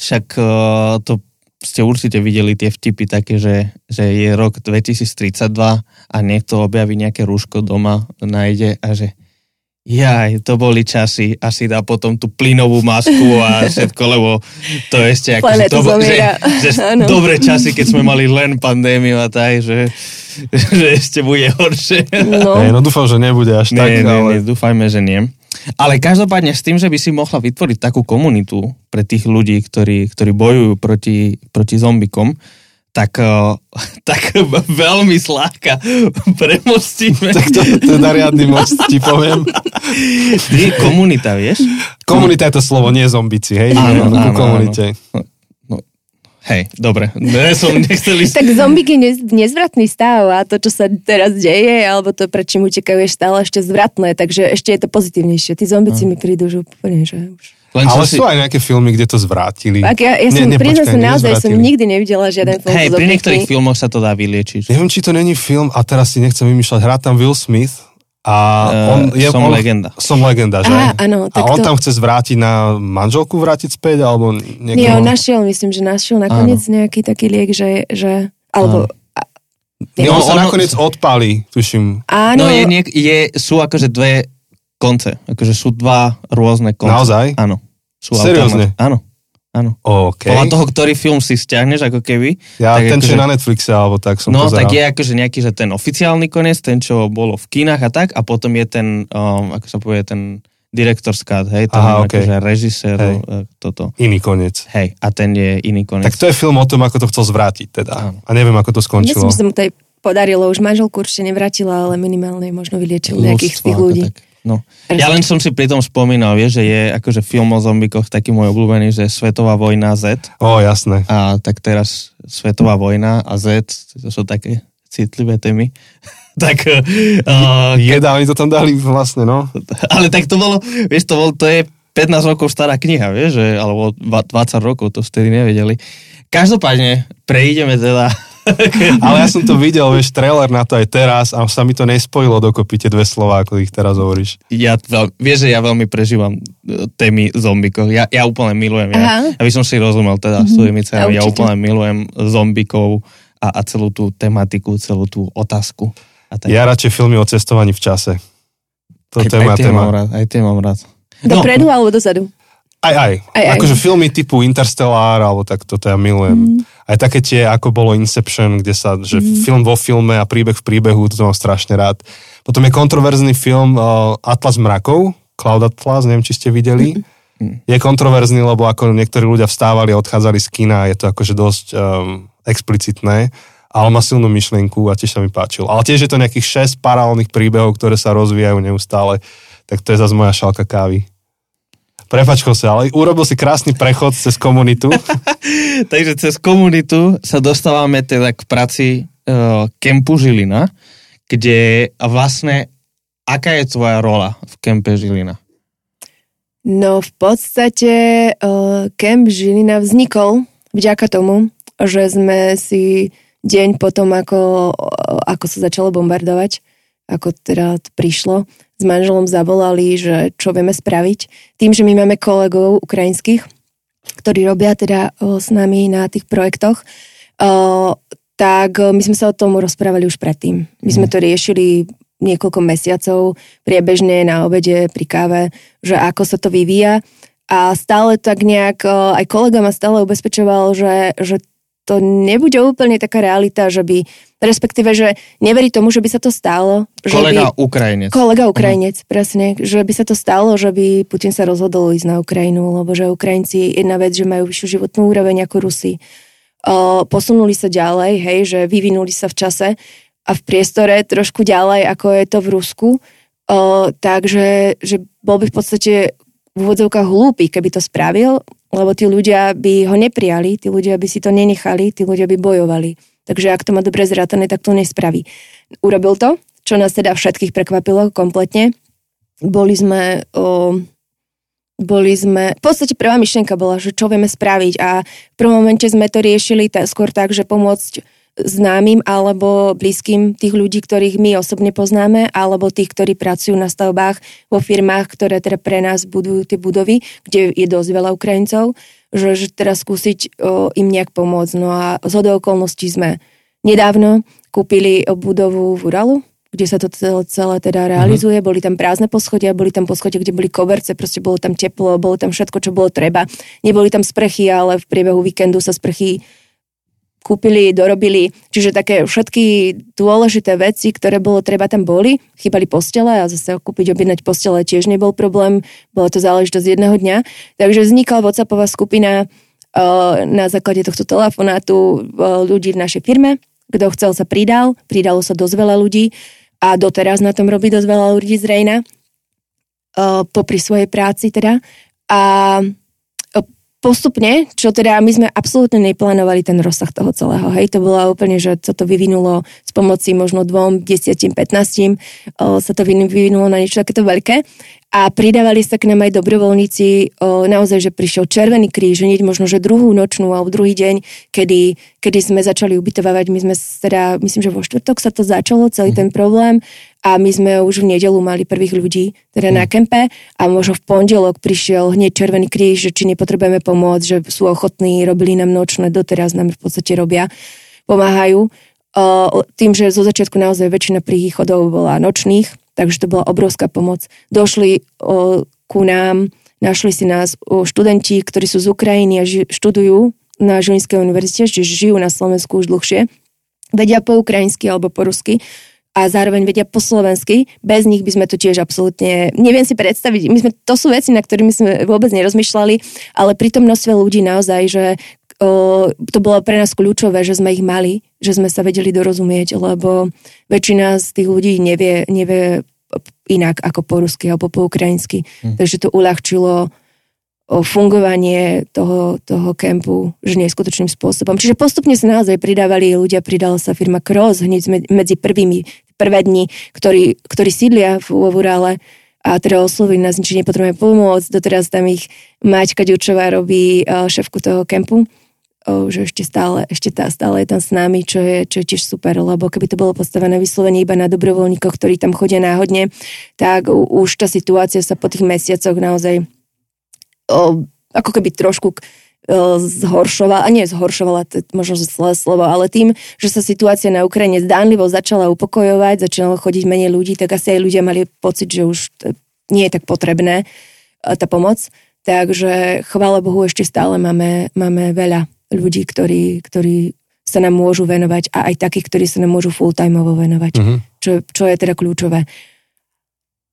Však uh, to ste určite videli tie vtipy také, že, že je rok 2032 a niekto objaví nejaké rúško doma, nájde a že jaj, to boli časy a si dá potom tú plynovú masku a všetko, lebo to je ešte ako, že, Planéta to, že, zomiera. že dobré časy, keď sme mali len pandémiu a tak, že, že ešte bude horšie. No, Hej, no dúfam, že nebude až tak, Nie, nie, ale... nie, dúfajme, že nie. Ale každopádne s tým, že by si mohla vytvoriť takú komunitu pre tých ľudí, ktorí, ktorí bojujú proti, proti zombikom, tak, eh, tak veľmi sláka premostíme. Tak to, to je nariadný most, ti poviem. Ty, komunita, vieš? Komunita je to slovo, nie zombici, hej? Áno, Ideme ku áno, komunite. No, hej, dobre. Ne, som nechcel ísť... tak zombík je nez, nezvratný stav a to, čo sa teraz deje, alebo to, prečím utekajú, je stále ešte zvratné, takže ešte je to pozitívnejšie. Tí zombici mi prídu, že úplne, že už... Len Ale si, sú aj nejaké filmy, kde to zvrátili. Ak ja, ja som, Nie, nie, priznám sa naozaj, som nikdy nevidela žiaden film hej, pri niektorých filmoch sa to dá vyliečiť. Neviem, či to není film, a teraz si nechcem vymýšľať, hrá tam Will Smith a Eh, on je... Som on, legenda. Som legenda, že? Á, áno, a tak on to- tam chce zvrátiť na manželku, vrátiť späť, alebo niekoho... Nie, on našiel, myslím, že našiel nakoniec nejaký taký liek, že, že alebo... a- Nie, on No, sa ono- nakoniec odpálí, tuším. Áno, No je, niek- je, sú akože dve konce. Akože sú dva rôzne konce. Naozaj? Áno. Sú Seriózne? automat- Áno. Áno. OK. Podľa toho, ktorý film si stiahneš, ako keby. Ja tak ten, čo akože- je na Netflixe, alebo tak som No, pozeral. tak je akože nejaký, že ten oficiálny koniec, ten, čo bolo v kinách a tak, a potom je ten, um, ako sa povie, ten director's cut, hej, ten Aha, okej. akože režisér, Hej. eh, toto. Iný koniec. Hej, a ten je iný koniec. Tak to je film o tom, ako to chcel zvrátiť teda. Áno. A neviem, ako to myslím, skončilo. že som to aj podarilo. Už manželku určite nevrátila, ale minimálne možno vyliečil nejakých tých ľudí. Tak. No. Ja len som si pri tom spomínal, vieš, že je akože film o zombikoch taký môj obľúbený, že Svetová vojna Z. Ó, jasné. A tak teraz Svetová vojna a Z, to sú také citlivé témy. tak, uh, Jeda, oni to tam dali vlastne, no. ale tak to bolo, vieš, to, bol, to je 15 rokov stará kniha, vieš, že, alebo dva- 20 rokov, to vtedy nevedeli. Každopádne, prejdeme teda Ale ja som to videl, vieš, trailer na to aj teraz a sa mi to nespojilo dokopy tie dve slova, ako ich teraz hovoríš. ja, vieš, že ja veľmi prežívam e, témy zombikov. Ja, ja úplne milujem. Ja, Aha. aby som si rozumel teda s tvojimi cenami. Ja určite. úplne milujem zombikov a, a celú tú tematiku, celú tú otázku. A tak. Ja radšej filmy o cestovaní v čase. To, aj, moja aj tie mám téma. rád, aj tie mám rád. Dopredu alebo dozadu? Aj, aj. Aj, aj. Akože filmy typu Interstellar, alebo tak toto ja milujem. Mhm. Aj také tie, ako bolo Inception, kde sa, že film vo filme a príbeh v príbehu, to mám strašne rád. Potom je kontroverzný film uh, Atlas mrakov, Cloud Atlas, neviem, či ste videli. Je kontroverzný, lebo ako niektorí ľudia vstávali a odchádzali z kina, je to akože dosť um, explicitné, ale má silnú myšlienku a tiež sa mi páčil. Ale tiež je to nejakých 6 paralelných príbehov, ktoré sa rozvíjajú neustále, tak to je zase moja šalka kávy. Prepač, Jose, ale urobil si krásny prechod cez komunitu. Takže cez komunitu sa dostávame teda k práci uh, Kempu Žilina, kde vlastne, aká je tvoja rola v Kempe Žilina? No v podstate uh, Žilina vznikol vďaka tomu, že sme si deň potom, ako, ako sa začalo bombardovať, ako teda prišlo, s manželom zavolali, že čo vieme spraviť. Tým, že my máme kolegov ukrajinských, ktorí robia teda s nami na tých projektoch, tak my sme sa o tom rozprávali už predtým. My sme to riešili niekoľko mesiacov priebežne na obede pri káve, že ako sa to vyvíja a stále tak nejak, aj kolega ma stále ubezpečoval, že, že to nebude úplne taká realita, že by, respektíve, že neverí tomu, že by sa to stalo. Že Kolega by, Ukrajinec. Kolega Ukrajinec, presne, že by sa to stalo, že by Putin sa rozhodol ísť na Ukrajinu, lebo že Ukrajinci, jedna vec, že majú vyššiu životnú úroveň ako Rusi. O, posunuli sa ďalej, hej, že vyvinuli sa v čase a v priestore trošku ďalej, ako je to v Rusku. O, takže že bol by v podstate v úvodzovkách hlúpy, keby to spravil, lebo tí ľudia by ho neprijali, tí ľudia by si to nenechali, tí ľudia by bojovali. Takže ak to má dobre zrátané, tak to nespraví. Urobil to, čo nás teda všetkých prekvapilo kompletne. Boli sme... O, boli sme, v podstate prvá myšlienka bola, že čo vieme spraviť a v prvom momente sme to riešili ta, skôr tak, že pomôcť známym alebo blízkym tých ľudí, ktorých my osobne poznáme, alebo tých, ktorí pracujú na stavbách vo firmách, ktoré teda pre nás budujú tie budovy, kde je dosť veľa Ukrajincov, že, že teraz skúsiť o, im nejak pomôcť. No a z hodou okolností sme nedávno kúpili budovu v Uralu, kde sa to celé, celé teda realizuje. Boli tam prázdne poschodia, boli tam poschodia, kde boli koberce, proste bolo tam teplo, bolo tam všetko, čo bolo treba. Neboli tam sprchy, ale v priebehu víkendu sa sprchy kúpili, dorobili. Čiže také všetky dôležité veci, ktoré bolo treba, tam boli. Chýbali postele a zase kúpiť, objednať postele tiež nebol problém. Bolo to záležitosť jedného dňa. Takže vznikla WhatsAppová skupina uh, na základe tohto telefonátu uh, ľudí v našej firme. Kto chcel sa pridal, pridalo sa dosť veľa ľudí a doteraz na tom robí dosť veľa ľudí z Rejna uh, popri svojej práci teda. A postupne, čo teda my sme absolútne neplánovali ten rozsah toho celého, hej, to bolo úplne, že sa to vyvinulo s pomoci možno dvom, desiatim, 15, o, sa to vyvinulo na niečo takéto veľké a pridávali sa k nám aj dobrovoľníci, o, naozaj, že prišiel Červený kríž, hneď možno, že druhú nočnú alebo druhý deň, kedy, kedy sme začali ubytovávať, my sme teda, myslím, že vo štvrtok sa to začalo, celý ten problém. A my sme už v nedelu mali prvých ľudí teda na kempe. A možno v pondelok prišiel hneď Červený kríž, že či nepotrebujeme pomôcť, že sú ochotní, robili nám nočné, doteraz nám v podstate robia, pomáhajú. O, tým, že zo začiatku naozaj väčšina príchodov bola nočných, takže to bola obrovská pomoc. Došli o, ku nám, našli si nás o, študenti, ktorí sú z Ukrajiny a ži, študujú na Žilinskej univerzite, čiže žijú na Slovensku už dlhšie, vedia po ukrajinsky alebo po rusky a zároveň vedia po slovensky. Bez nich by sme to tiež absolútne, neviem si predstaviť, my sme, to sú veci, na ktorými sme vôbec nerozmýšľali, ale pri tom množstve ľudí naozaj, že to bolo pre nás kľúčové, že sme ich mali, že sme sa vedeli dorozumieť, lebo väčšina z tých ľudí nevie, nevie inak ako po rusky alebo po ukrajinsky. Hm. Takže to uľahčilo fungovanie toho, toho kempu že neskutočným spôsobom. Čiže postupne sa naozaj pridávali ľudia, pridala sa firma Cross hneď medzi prvými, prvé dni, ktorí, ktorí sídlia v Uovurále a teda oslovili nás, či nepotrebujeme pomôcť. Doteraz tam ich Maťka Ďurčová robí šéfku toho kempu že ešte stále, ešte tá, stále je tam s nami, čo je, čo je tiež super, lebo keby to bolo postavené vyslovene iba na dobrovoľníkoch, ktorí tam chodia náhodne, tak už tá situácia sa po tých mesiacoch naozaj o, ako keby trošku zhoršovala, a nie zhoršovala, to je možno zlé slovo, ale tým, že sa situácia na Ukrajine zdánlivo začala upokojovať, začalo chodiť menej ľudí, tak asi aj ľudia mali pocit, že už nie je tak potrebné tá pomoc. Takže chvála Bohu, ešte stále máme, máme veľa ľudí, ktorí, ktorí sa nám môžu venovať a aj takých, ktorí sa nám môžu full-timeovo venovať, uh-huh. čo, čo je teda kľúčové.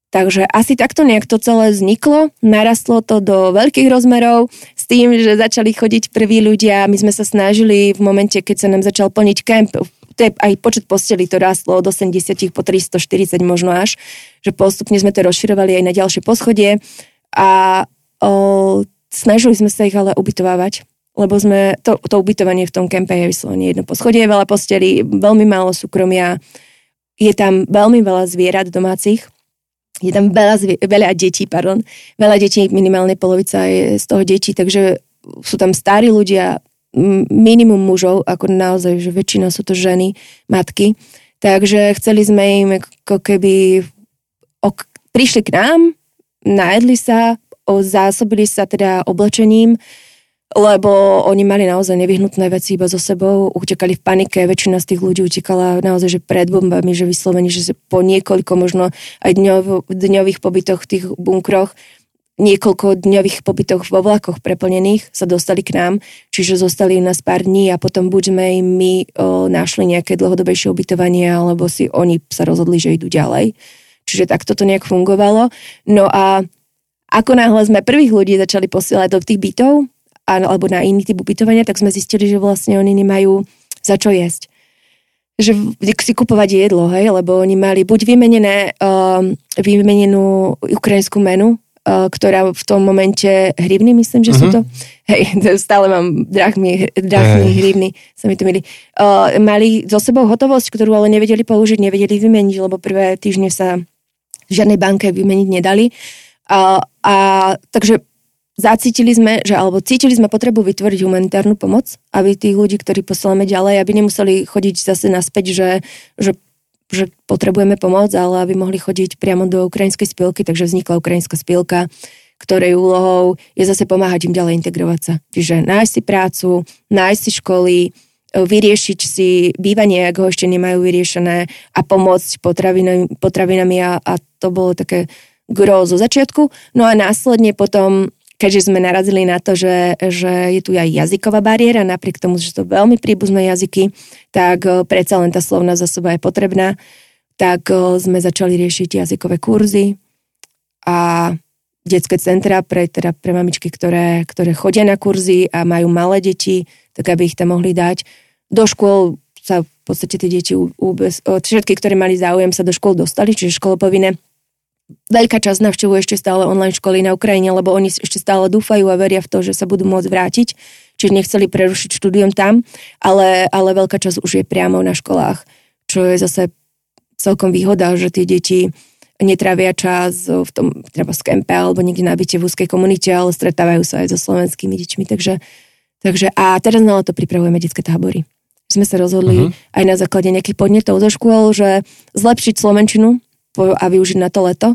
Takže asi takto nejak to celé vzniklo, narastlo to do veľkých rozmerov s tým, že začali chodiť prví ľudia. My sme sa snažili v momente, keď sa nám začal plniť kemp, aj počet posteli to rastlo od 80 po 340 možno až, že postupne sme to rozširovali aj na ďalšie poschodie a o, snažili sme sa ich ale ubytovávať lebo sme, to, to ubytovanie v tom kempe je vyslovene jedno poschodie, veľa posteli, veľmi málo súkromia, je tam veľmi veľa zvierat domácich, je tam veľa, zvie, veľa detí, pardon, veľa detí, minimálne polovica je z toho detí, takže sú tam starí ľudia, minimum mužov, ako naozaj, že väčšina sú to ženy, matky, takže chceli sme im ako keby ok, prišli k nám, najedli sa, zásobili sa teda oblečením, lebo oni mali naozaj nevyhnutné veci iba so sebou, utekali v panike, väčšina z tých ľudí utekala naozaj že pred bombami, že vyslovene, že po niekoľko možno aj dňov, dňových pobytoch v tých bunkroch, niekoľko dňových pobytoch vo vlakoch preplnených sa dostali k nám, čiže zostali u nás pár dní a potom buď sme im my o, našli nejaké dlhodobejšie ubytovanie, alebo si oni sa rozhodli, že idú ďalej. Čiže takto to nejak fungovalo. No a ako náhle sme prvých ľudí začali posielať do tých bytov, alebo na iný typ ubytovania, tak sme zistili, že vlastne oni nemajú za čo jesť. Že si kupovať jedlo, hej, lebo oni mali buď vymenené, uh, vymenenú ukrajinskú menu, uh, ktorá v tom momente hrivny, myslím, že uh-huh. sú mhm. to. Hej, stále mám drachmy, drachmy, hey. hrivny, sa mi to milí. Uh, mali so sebou hotovosť, ktorú ale nevedeli použiť, nevedeli vymeniť, lebo prvé týždne sa žiadnej banke vymeniť nedali. Uh, a takže zacítili sme, že alebo cítili sme potrebu vytvoriť humanitárnu pomoc, aby tých ľudí, ktorí posielame ďalej, aby nemuseli chodiť zase naspäť, že, že, že potrebujeme pomoc, ale aby mohli chodiť priamo do ukrajinskej spilky, takže vznikla ukrajinská spilka, ktorej úlohou je zase pomáhať im ďalej integrovať sa. Čiže nájsť si prácu, nájsť si školy, vyriešiť si bývanie, ak ho ešte nemajú vyriešené a pomôcť potravinami, potravinami a, a to bolo také gro zo začiatku. No a následne potom keďže sme narazili na to, že, že je tu aj jazyková bariéra, napriek tomu, že to veľmi príbuzné jazyky, tak eh, predsa len tá slovná zásoba je potrebná, tak eh, sme začali riešiť jazykové kurzy a detské centra pre, teda pre mamičky, ktoré, ktoré chodia na kurzy a majú malé deti, tak aby ich tam mohli dať. Do škôl sa v podstate tie deti, všetky, ktoré mali záujem, sa do škôl dostali, čiže školopovinné veľká časť navštevuje ešte stále online školy na Ukrajine, lebo oni ešte stále dúfajú a veria v to, že sa budú môcť vrátiť, čiže nechceli prerušiť štúdium tam, ale, ale veľká časť už je priamo na školách, čo je zase celkom výhoda, že tie deti netrávia čas v tom, treba v kempe alebo niekde na byte v úzkej komunite, ale stretávajú sa aj so slovenskými deťmi, takže, takže a teraz na to pripravujeme detské tábory. Sme sa rozhodli uh-huh. aj na základe nejakých podnetov zo škôl, že zlepšiť slovenčinu, a využiť na to leto,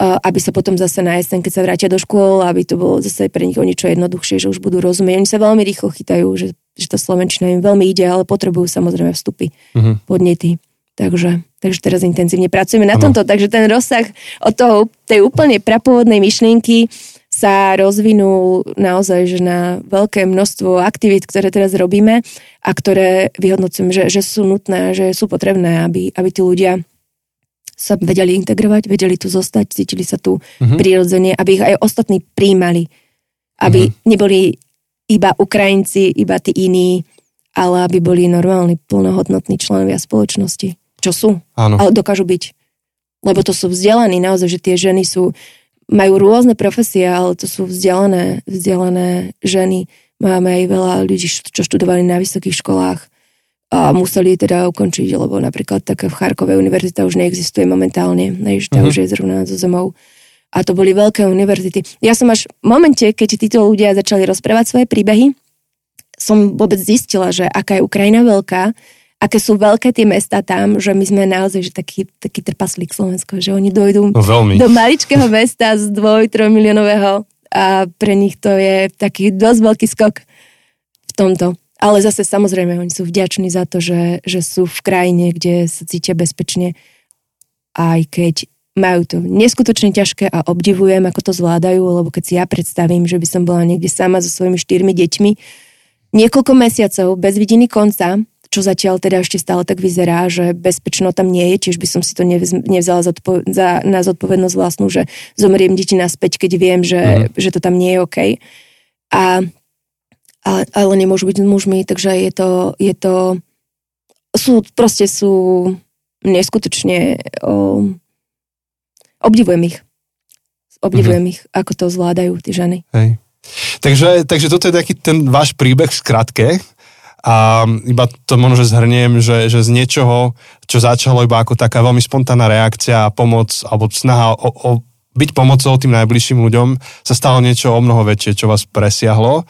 aby sa potom zase na jeseň, keď sa vrátia do škôl, aby to bolo zase pre nich o niečo jednoduchšie, že už budú rozumieť. Oni sa veľmi rýchlo chytajú, že, že tá Slovenčina im veľmi ide, ale potrebujú samozrejme vstupy, uh-huh. podnety. Takže, takže teraz intenzívne pracujeme na tomto, takže ten rozsah od toho, tej úplne prapôvodnej myšlienky sa rozvinul naozaj že na veľké množstvo aktivít, ktoré teraz robíme a ktoré vyhodnocujem, že, že sú nutné, že sú potrebné, aby, aby tí ľudia sa vedeli integrovať, vedeli tu zostať, cítili sa tu uh-huh. prirodzene, aby ich aj ostatní príjmali. Aby uh-huh. neboli iba Ukrajinci, iba tí iní, ale aby boli normálni, plnohodnotní členovia spoločnosti. Čo sú, Áno. ale dokážu byť. Lebo to sú vzdelaní, naozaj, že tie ženy sú, majú rôzne profesie, ale to sú vzdelané, vzdelané ženy. Máme aj veľa ľudí, čo študovali na vysokých školách a museli teda ukončiť, lebo napríklad také v Charkove univerzita už neexistuje momentálne, než tá Mhm. už je zrovna so zemou. A to boli veľké univerzity. Ja som až v momente, keď títo ľudia začali rozprávať svoje príbehy, som vôbec zistila, že aká je Ukrajina veľká, aké sú veľké tie mesta tam, že my sme naozaj že taký, taký trpaslík Slovensko, že oni dojdú No veľmi. do maličkého mesta z dvoj, trojmiliónového a pre nich to je taký dosť veľký skok v tomto. Ale zase samozrejme, oni sú vďační za to, že, že sú v krajine, kde sa cítia bezpečne, aj keď majú to neskutočne ťažké a obdivujem, ako to zvládajú, lebo keď si ja predstavím, že by som bola niekde sama so svojimi štyrmi deťmi, niekoľko mesiacov bez vidiny konca, čo zatiaľ teda ešte stále tak vyzerá, že bezpečno tam nie je, tiež by som si to nevz- nevzala za, odpo- za, na zodpovednosť vlastnú, že zomriem deti naspäť, keď viem, že, že to tam nie je OK. A, ale, ale nemôžu byť mužmi, takže je to, je to sú, proste sú neskutočne o, obdivujem ich. Obdivujem ich, ako to zvládajú tie ženy. Hej. Takže, takže toto je taký ten váš príbeh v skratke. A iba to možno, že zhrniem, že, že z niečoho, čo začalo iba ako taká veľmi spontánna reakcia a pomoc, alebo snaha o, o byť pomocou tým najbližším ľuďom, sa stalo niečo o mnoho väčšie, čo vás presiahlo.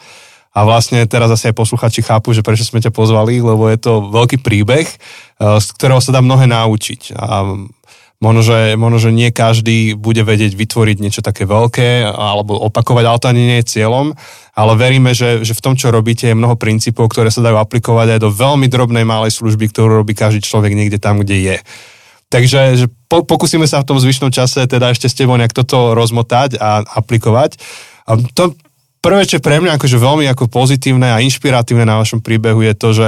A vlastne teraz asi aj posluchači chápu, že prečo sme ťa pozvali, lebo je to veľký príbeh, eh, z ktorého sa dá mnohé naučiť. A možno že, možno, že nie každý bude vedieť vytvoriť niečo také veľké alebo opakovať, ale to ani nie je cieľom. Ale veríme, že, že v tom, čo robíte, je mnoho princípov, ktoré sa dajú aplikovať aj do veľmi drobnej malej služby, ktorú robí každý človek niekde tam, kde je. Takže že po, pokúsime sa v tom zvyšnom čase teda ešte s tebou nejak toto rozmotať a aplikovať. A to prvé, čo pre mňa akože veľmi ako pozitívne a inšpiratívne na vašom príbehu je to, že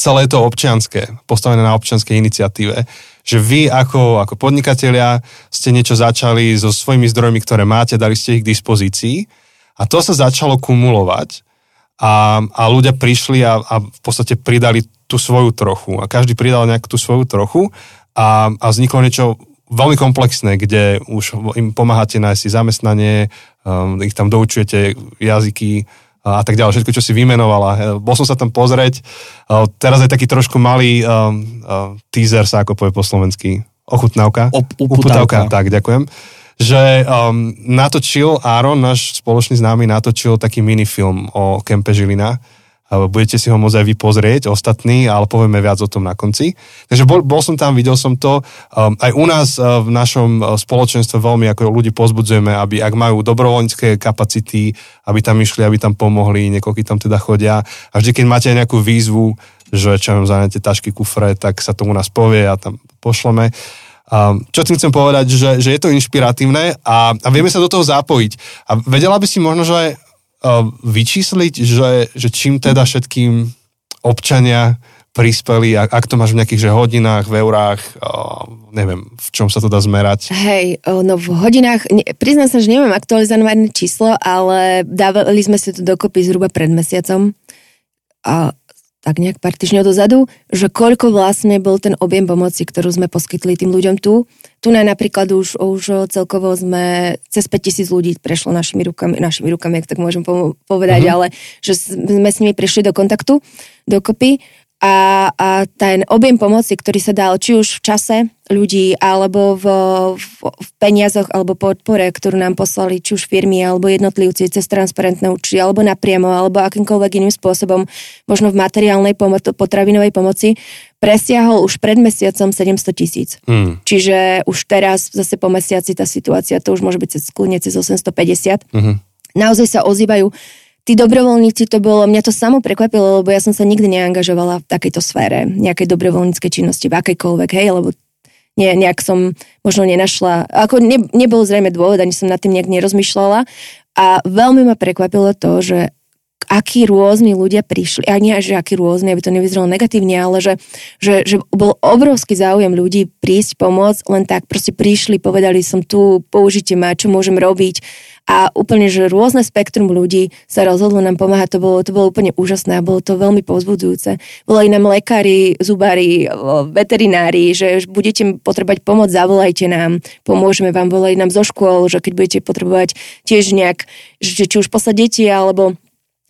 celé to občianské, postavené na občianskej iniciatíve. Že vy ako, ako podnikatelia ste niečo začali so svojimi zdrojmi, ktoré máte, dali ste ich k dispozícii a to sa začalo kumulovať a, a ľudia prišli a, a v podstate pridali tú svoju trochu a každý pridal nejakú tú svoju trochu a, a vzniklo niečo veľmi komplexné, kde už im pomáhate nájsť si zamestnanie, um, ich tam doučujete jazyky a tak ďalej, všetko, čo si vymenovala. Bol som sa tam pozrieť. Uh, teraz je taký trošku malý um, uh, teaser, sa ako povie po slovensky. Ochutnávka. Op- uputávka. Tak, ďakujem. Že um, natočil Áron, náš spoločný známy, natočil taký minifilm o kempe Žilina. Budete si ho môcť aj vy ostatní, ale povieme viac o tom na konci. Takže bol, bol som tam, videl som to. Um, aj u nás uh, v našom uh, spoločenstve veľmi ako ľudí pozbudzujeme, aby ak majú dobrovoľnícke kapacity, aby tam išli, aby tam pomohli, niekoľkí tam teda chodia. A vždy, keď máte nejakú výzvu, že čo vám zanete tašky, kufre, tak sa to u nás povie a tam pošleme. Um, čo tým chcem povedať, že, že je to inšpiratívne a, a vieme sa do toho zapojiť. A vedela by si možno, že uh, vyčísliť, že, že čím teda všetkým občania prispeli, ak, to máš v nejakých že hodinách, v eurách, neviem, v čom sa to dá zmerať. Hej, no v hodinách, priznám sa, že neviem aktualizované číslo, ale dávali sme si to dokopy zhruba pred mesiacom. Tak nejak pár týždňov dozadu, že koľko vlastne bol ten objem pomoci, ktorú sme poskytli tým ľuďom tu. Tu na napríklad už, už celkovo sme, cez 5000 ľudí prešlo našimi rukami, našimi rukami, ak tak môžem povedať, mm-hmm. ale že sme s nimi prišli do kontaktu dokopy a, a ten objem pomoci, ktorý sa dal či už v čase ľudí, alebo v, v, v peniazoch, alebo podpore, ktorú nám poslali či už firmy, alebo jednotlivci cez transparentné účty, alebo napriamo, alebo akýmkoľvek iným spôsobom, možno v materiálnej pomo- potravinovej pomoci, presiahol už pred mesiacom 700 tisíc. Hmm. Čiže už teraz, zase po mesiaci, tá situácia, to už môže byť cez, kľudne cez 850. Mhm. Naozaj sa ozývajú tí dobrovoľníci, to bolo, mňa to samo prekvapilo, lebo ja som sa nikdy neangažovala v takejto sfére, nejakej dobrovoľníckej činnosti, v akejkoľvek, hej, lebo nie, nejak som možno nenašla, ako ne, nebol zrejme dôvod, ani som nad tým nejak nerozmýšľala. A veľmi ma prekvapilo to, že akí rôzni ľudia prišli, a nie, že akí rôzni, aby to nevyzeralo negatívne, ale že, že, že bol obrovský záujem ľudí prísť, pomôcť, len tak proste prišli, povedali som tu, použite ma, čo môžem robiť a úplne, že rôzne spektrum ľudí sa rozhodlo nám pomáhať, to bolo, to bolo úplne úžasné a bolo to veľmi povzbudzujúce. Volali nám lekári, zubári, veterinári, že budete potrebovať pomoc, zavolajte nám, pomôžeme vám, volali nám zo škôl, že keď budete potrebovať tiež nejak, že či už poslať deti alebo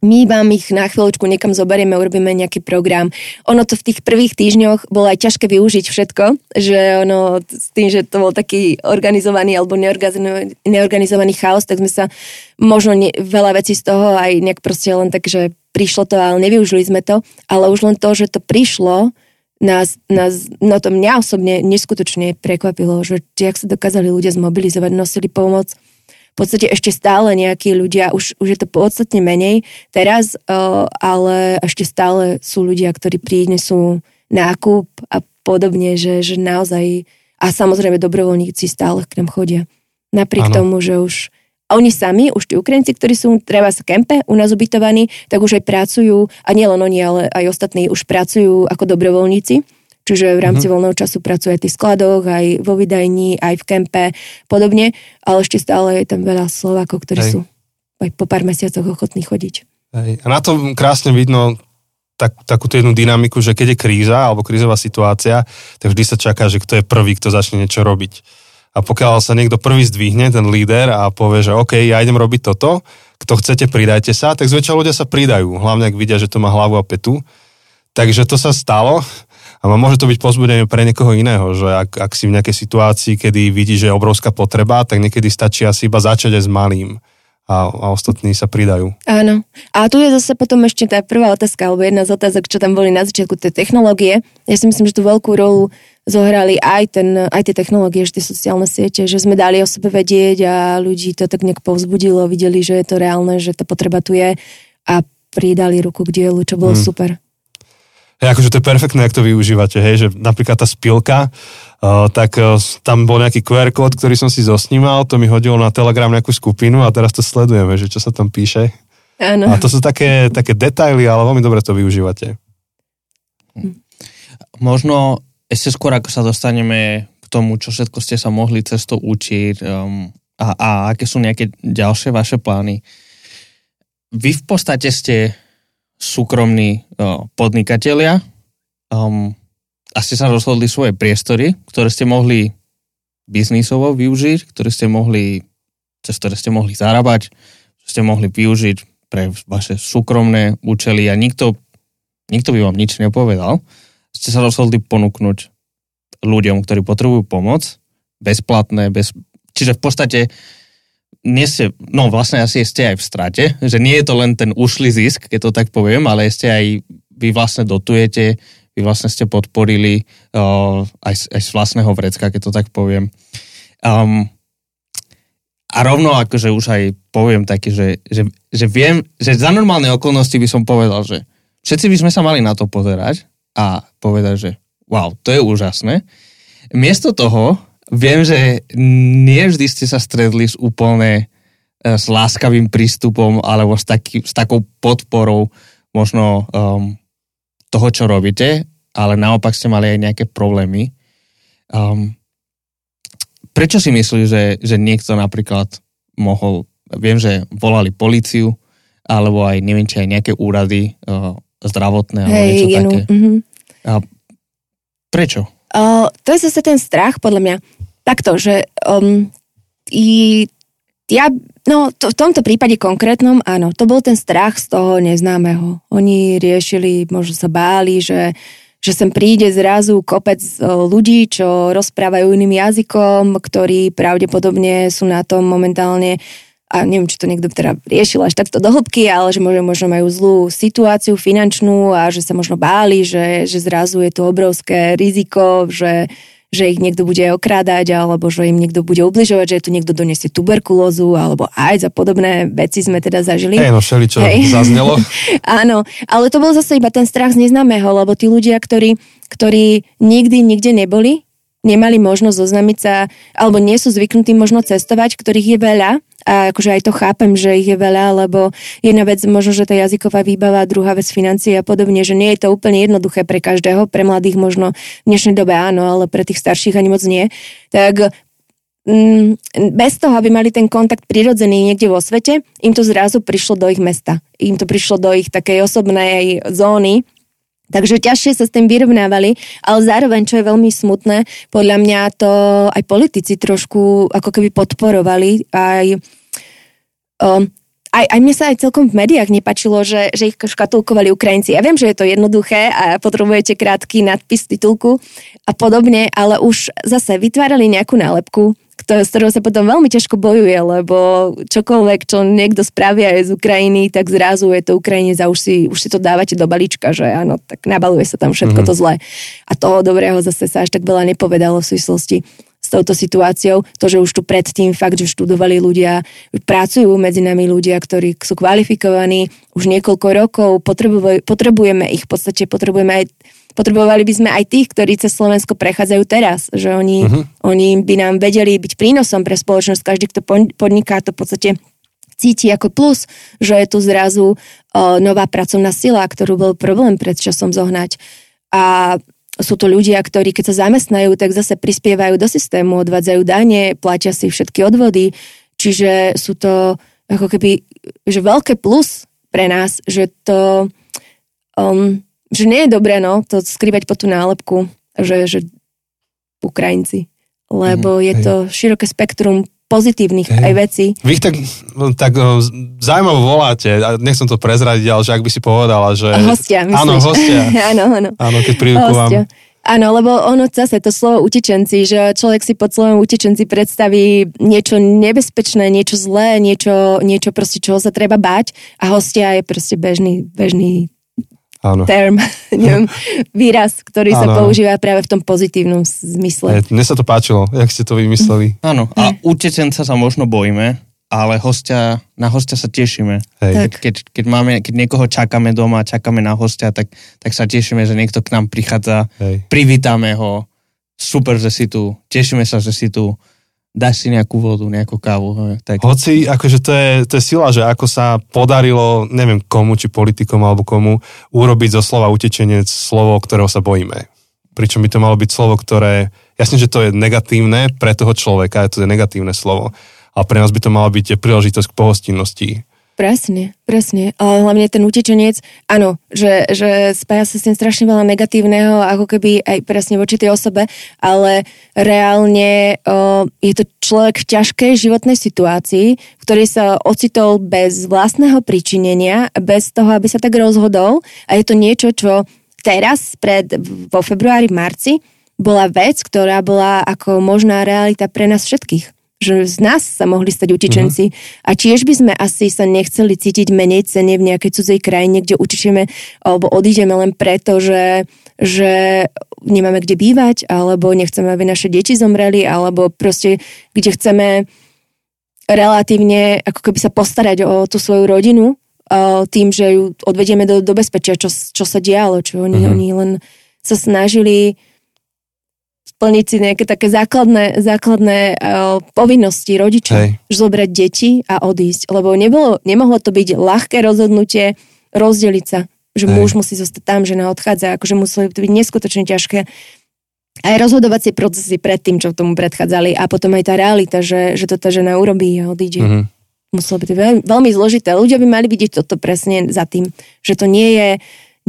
my vám ich na chvíľočku niekam zoberieme, urobíme nejaký program. Ono to v tých prvých týždňoch bolo aj ťažké využiť všetko, že ono s tým, že to bol taký organizovaný alebo neorganizovaný, chaos, tak sme sa možno ne, veľa vecí z toho aj nejak proste len tak, že prišlo to, ale nevyužili sme to, ale už len to, že to prišlo, nás, nás no to mňa osobne neskutočne prekvapilo, že jak sa dokázali ľudia zmobilizovať, nosili pomoc v podstate ešte stále nejakí ľudia, už, už je to podstatne menej teraz, uh, ale ešte stále sú ľudia, ktorí prinesú nákup a podobne, že, že naozaj, a samozrejme dobrovoľníci stále k nám chodia. Napriek ano. tomu, že už a oni sami, už tí Ukrajinci, ktorí sú treba sa kempe u nás ubytovaní, tak už aj pracujú, a nielen oni, ale aj ostatní už pracujú ako dobrovoľníci Čiže v rámci mm-hmm. voľného času pracuje aj v tých skladoch, aj vo vydajni, aj v kempe, podobne, ale ešte stále je tam veľa Slovákov, ktorí Hej. sú aj po pár mesiacoch ochotní chodiť. Hej. A na to krásne vidno tak, takúto jednu dynamiku, že keď je kríza alebo krízová situácia, tak vždy sa čaká, že kto je prvý, kto začne niečo robiť. A pokiaľ sa niekto prvý zdvihne, ten líder a povie, že OK, ja idem robiť toto, kto chcete, pridajte sa, tak zväčša ľudia sa pridajú, hlavne ak vidia, že to má hlavu a petu. Takže to sa stalo a môže to byť pozbudenie pre niekoho iného, že ak, ak si v nejakej situácii, kedy vidí, že je obrovská potreba, tak niekedy stačí asi iba začať aj s malým a, a ostatní sa pridajú. Áno. A tu je zase potom ešte tá prvá otázka, alebo jedna z otázok, čo tam boli na začiatku, tie technológie. Ja si myslím, že tú veľkú rolu zohrali aj, ten, aj tie technológie, že tie sociálne siete, že sme dali o sebe vedieť a ľudí to tak nejak povzbudilo, videli, že je to reálne, že tá potreba tu je a pridali ruku k dielu, čo bolo hmm. super. Hej, akože to je perfektné, ak to využívate, hej, že napríklad tá spilka, uh, tak uh, tam bol nejaký QR kód, ktorý som si zosnímal, to mi hodilo na Telegram nejakú skupinu a teraz to sledujeme, že čo sa tam píše. Áno. A to sú také, také detaily, ale veľmi dobre to využívate. Možno ešte skôr, ako sa dostaneme k tomu, čo všetko ste sa mohli cestou učiť um, a, a aké sú nejaké ďalšie vaše plány. Vy v podstate ste súkromní uh, podnikatelia um, a ste sa rozhodli svoje priestory, ktoré ste mohli biznisovo využiť, ktoré ste mohli, cez ktoré ste mohli zarábať, ste mohli využiť pre vaše súkromné účely a nikto, nikto by vám nič nepovedal. Ste sa rozhodli ponúknuť ľuďom, ktorí potrebujú pomoc, bezplatné, bez, čiže v podstate nie ste, no vlastne asi ste aj v strate, že nie je to len ten ušlý zisk, keď to tak poviem, ale ste aj, vy vlastne dotujete, vy vlastne ste podporili uh, aj, aj z vlastného vrecka, keď to tak poviem. Um, a rovno akože už aj poviem také, že, že, že viem, že za normálne okolnosti by som povedal, že všetci by sme sa mali na to pozerať a povedať, že wow, to je úžasné. Miesto toho Viem, že nie vždy ste sa stredli s úplne e, s láskavým prístupom alebo s, taký, s takou podporou možno um, toho, čo robíte, ale naopak ste mali aj nejaké problémy. Um, prečo si myslíš, že, že niekto napríklad mohol, viem, že volali policiu, alebo aj, neviem, či aj nejaké úrady uh, zdravotné, alebo hey, niečo také. Mm-hmm. A prečo? Uh, to je zase ten strach, podľa mňa takto, že um, i, ja, no to, v tomto prípade konkrétnom, áno, to bol ten strach z toho neznámeho. Oni riešili, možno sa báli, že že sem príde zrazu kopec ľudí, čo rozprávajú iným jazykom, ktorí pravdepodobne sú na tom momentálne a neviem, či to niekto teda riešil až takto do ale že možno, možno majú zlú situáciu finančnú a že sa možno báli, že, že zrazu je tu obrovské riziko, že, že ich niekto bude okrádať, alebo že im niekto bude ubližovať, že tu niekto donesie tuberkulózu, alebo aj za podobné veci sme teda zažili. Hej, no všeli, čo Hej. zaznelo. Áno, ale to bol zase iba ten strach z neznámeho, lebo tí ľudia, ktorí, ktorí nikdy nikde neboli, nemali možnosť zoznamiť sa, alebo nie sú zvyknutí možno cestovať, ktorých je veľa, a akože aj to chápem, že ich je veľa, lebo jedna vec možno, že tá jazyková výbava, druhá vec financie a podobne, že nie je to úplne jednoduché pre každého, pre mladých možno v dnešnej dobe áno, ale pre tých starších ani moc nie. Tak mm, bez toho, aby mali ten kontakt prirodzený niekde vo svete, im to zrazu prišlo do ich mesta. Im to prišlo do ich takej osobnej zóny, Takže ťažšie sa s tým vyrovnávali, ale zároveň, čo je veľmi smutné, podľa mňa to aj politici trošku ako keby podporovali, aj um, aj, aj mne sa aj celkom v médiách nepačilo, že, že ich škatulkovali Ukrajinci. Ja viem, že je to jednoduché a potrebujete krátky nadpis titulku a podobne, ale už zase vytvárali nejakú nálepku, s ktorou sa potom veľmi ťažko bojuje, lebo čokoľvek, čo niekto spravia aj z Ukrajiny, tak zrazu je to Ukrajinec a už si, už si to dávate do balíčka, že áno, tak nabaluje sa tam všetko mm-hmm. to zlé. A toho dobrého zase sa až tak veľa nepovedalo v súvislosti s touto situáciou. To, že už tu predtým fakt, že študovali ľudia, pracujú medzi nami ľudia, ktorí sú kvalifikovaní už niekoľko rokov, potrebujeme ich, v podstate potrebujeme aj potrebovali by sme aj tých, ktorí cez Slovensko prechádzajú teraz, že oni, uh-huh. oni by nám vedeli byť prínosom pre spoločnosť. Každý, kto podniká, to v podstate cíti ako plus, že je tu zrazu o, nová pracovná sila, ktorú bol problém pred časom zohnať. A sú to ľudia, ktorí keď sa zamestnajú, tak zase prispievajú do systému, odvádzajú dane, platia si všetky odvody, čiže sú to ako keby že veľké plus pre nás, že to um, že nie je dobré no, to skrývať po tú nálepku, že, že Ukrajinci, lebo mm, je hej. to široké spektrum pozitívnych hej. aj vecí. Vy ich tak, tak zaujímavo voláte, nechcem to prezradiť, ale že ak by si povedala, že... Hostia, myslíš? Áno, hostia. áno, áno. Áno, keď prídu ku vám. Áno, lebo ono zase to slovo utečenci, že človek si pod slovom utečenci predstaví niečo nebezpečné, niečo zlé, niečo, niečo proste, čoho sa treba bať a hostia je proste bežný, bežný Áno. term, neviem, výraz, ktorý áno, sa používa práve v tom pozitívnom zmysle. mne sa to páčilo, jak ste to vymysleli. Áno, a utečenca sa možno bojíme, ale hostia, na hostia sa tešíme. Hej. Keď, keď, máme, keď niekoho čakáme doma, čakáme na hostia, tak, tak sa tešíme, že niekto k nám prichádza, Hej. privítame ho, super, že si tu, tešíme sa, že si tu dáš si nejakú vodu, nejakú kávu. Tak. Hoci, akože to je, to je sila, že ako sa podarilo, neviem komu, či politikom alebo komu, urobiť zo slova utečenec slovo, ktorého sa bojíme. Pričom by to malo byť slovo, ktoré, jasne, že to je negatívne pre toho človeka, to je negatívne slovo, ale pre nás by to malo byť príležitosť k pohostinnosti, Presne, presne. Ale hlavne ten utečenec, áno, že, že spája sa s tým strašne veľa negatívneho, ako keby aj presne voči tej osobe, ale reálne o, je to človek v ťažkej životnej situácii, v ktorej sa ocitol bez vlastného pričinenia, bez toho, aby sa tak rozhodol a je to niečo, čo teraz, pred, vo februári, marci, bola vec, ktorá bola ako možná realita pre nás všetkých že z nás sa mohli stať utečenci uh-huh. a tiež by sme asi sa nechceli cítiť menej cene v nejakej cudzej krajine, kde utečíme alebo odídeme len preto, že, že nemáme kde bývať alebo nechceme, aby naše deti zomreli alebo proste kde chceme relatívne ako keby sa postarať o tú svoju rodinu tým, že ju odvedieme do, do bezpečia, čo, čo sa dialo, čo oni, uh-huh. oni len sa snažili splniť si nejaké také základné, základné uh, povinnosti rodičov, Hej. zobrať deti a odísť. Lebo nebolo, nemohlo to byť ľahké rozhodnutie rozdeliť sa. Že Hej. muž musí zostať tam, žena odchádza. Akože museli to byť neskutočne ťažké. Aj rozhodovacie procesy pred tým, čo tomu predchádzali. A potom aj tá realita, že, že to tá žena urobí a odíde. Mm-hmm. Muselo byť veľmi, veľmi zložité. Ľudia by mali vidieť toto presne za tým, že to nie je,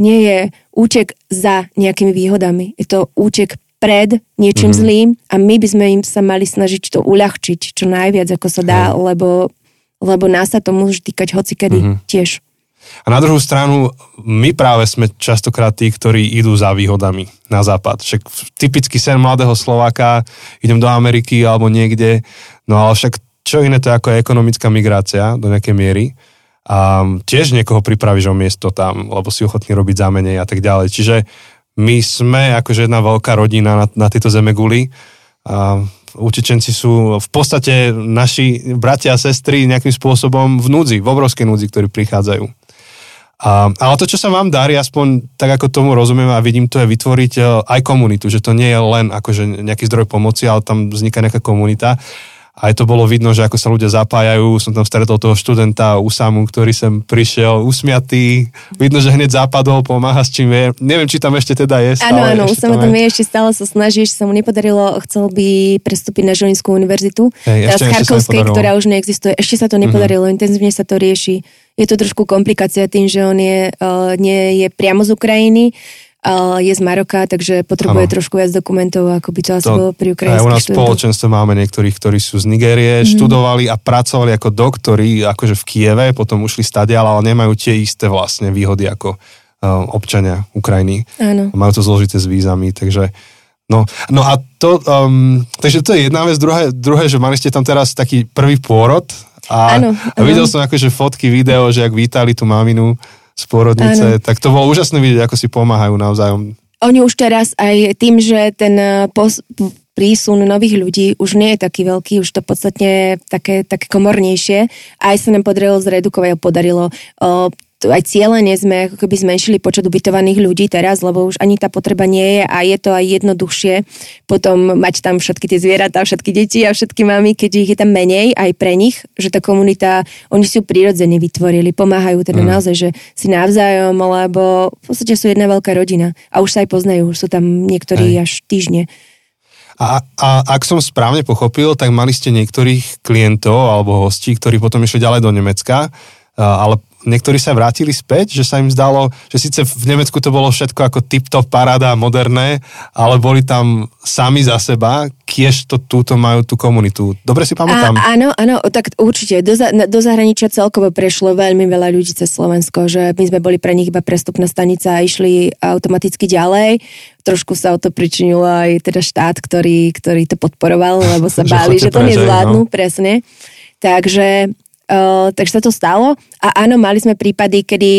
nie je útek za nejakými výhodami. Je to útek pred niečím mm. zlým a my by sme im sa mali snažiť to uľahčiť čo najviac, ako sa dá, mm. lebo, lebo nás sa to môže týkať hocikedy mm. tiež. A na druhú stranu, my práve sme častokrát tí, ktorí idú za výhodami na západ. Však typický sen mladého Slováka, idem do Ameriky alebo niekde, no ale však čo iné to ako je ekonomická migrácia do nejakej miery. A tiež niekoho pripravíš o miesto tam, lebo si ochotný robiť zámenej a tak ďalej. Čiže my sme akože jedna veľká rodina na, na tejto guli. A utečenci sú v podstate naši bratia a sestry nejakým spôsobom v núdzi, v obrovskej núdzi, ktorí prichádzajú. A, ale to, čo sa vám darí, aspoň tak ako tomu rozumiem a vidím, to je vytvoriť e, aj komunitu, že to nie je len akože nejaký zdroj pomoci, ale tam vzniká nejaká komunita. Aj to bolo vidno, že ako sa ľudia zapájajú. Som tam stretol toho študenta Usamu, ktorý sem prišiel usmiatý. Vidno, že hneď zapadol, pomáha s čím vie. Neviem, či tam ešte teda je. Áno, áno, Usama tam je, ešte stále sa snaží, že sa mu nepodarilo, chcel by prestúpiť na Žilinskú univerzitu. Hej, ešte, z Charkovskej, ktorá už neexistuje. Ešte sa to mhm. nepodarilo, mm-hmm. intenzívne sa to rieši. Je to trošku komplikácia tým, že on je, uh, nie je priamo z Ukrajiny, je z Maroka, takže potrebuje ano. trošku viac dokumentov, ako by to asi bolo pri ukrajinských Aj u nás spoločenstve máme niektorých, ktorí sú z Nigérie, mm. študovali a pracovali ako doktori, akože v Kieve, potom ušli stadial, ale nemajú tie isté vlastne výhody ako uh, občania Ukrajiny. Áno. Majú to zložité s vízami, takže No, no a to, um, takže to je jedna vec, druhé, druhé, že mali ste tam teraz taký prvý pôrod a, ano, a videl som akože fotky, video, že ak vítali tú maminu, z porodnice, ano. tak to bolo úžasné vidieť, ako si pomáhajú navzájom. Oni už teraz aj tým, že ten pos- prísun nových ľudí už nie je taký veľký, už to podstatne také, také komornejšie. Aj sa nám podarilo zredukovať, podarilo o, aj cieľene sme ako keby zmenšili počet ubytovaných ľudí teraz, lebo už ani tá potreba nie je a je to aj jednoduchšie potom mať tam všetky tie zvieratá, všetky deti a všetky mamy, keď ich je tam menej aj pre nich, že tá komunita, oni si ju prirodzene vytvorili, pomáhajú teda mm. naozaj, že si navzájom, lebo v podstate sú jedna veľká rodina a už sa aj poznajú, už sú tam niektorí aj. až týždne. A, a ak som správne pochopil, tak mali ste niektorých klientov alebo hostí, ktorí potom išli ďalej do Nemecka, ale niektorí sa vrátili späť, že sa im zdalo, že síce v Nemecku to bolo všetko ako tip-top paráda, moderné, ale boli tam sami za seba, kiež to túto majú tú komunitu. Dobre si pamätám? A, áno, áno, tak určite. Do, do zahraničia celkovo prešlo veľmi veľa ľudí cez Slovensko, že my sme boli pre nich iba prestupná stanica a išli automaticky ďalej. Trošku sa o to pričinilo aj teda štát, ktorý, ktorý to podporoval, lebo sa báli, že, že to nezvládnu, no. presne. Takže Uh, takže sa to stalo a áno, mali sme prípady, kedy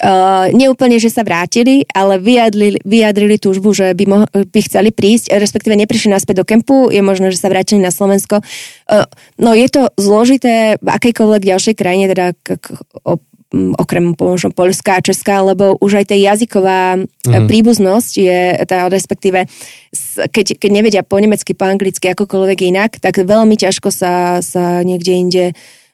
Uh, neúplne, že sa vrátili, ale vyjadrili, vyjadrili túžbu, že by, mo- by chceli prísť, respektíve neprišli naspäť do kempu, je možné, že sa vrátili na Slovensko. Uh, no je to zložité v akejkoľvek ďalšej krajine, teda k, o, okrem možno Polska a Česká, lebo už aj tá jazyková mm. príbuznosť je, tá, respektíve keď, keď nevedia po nemecky, po anglicky, akokoľvek inak, tak veľmi ťažko sa, sa niekde inde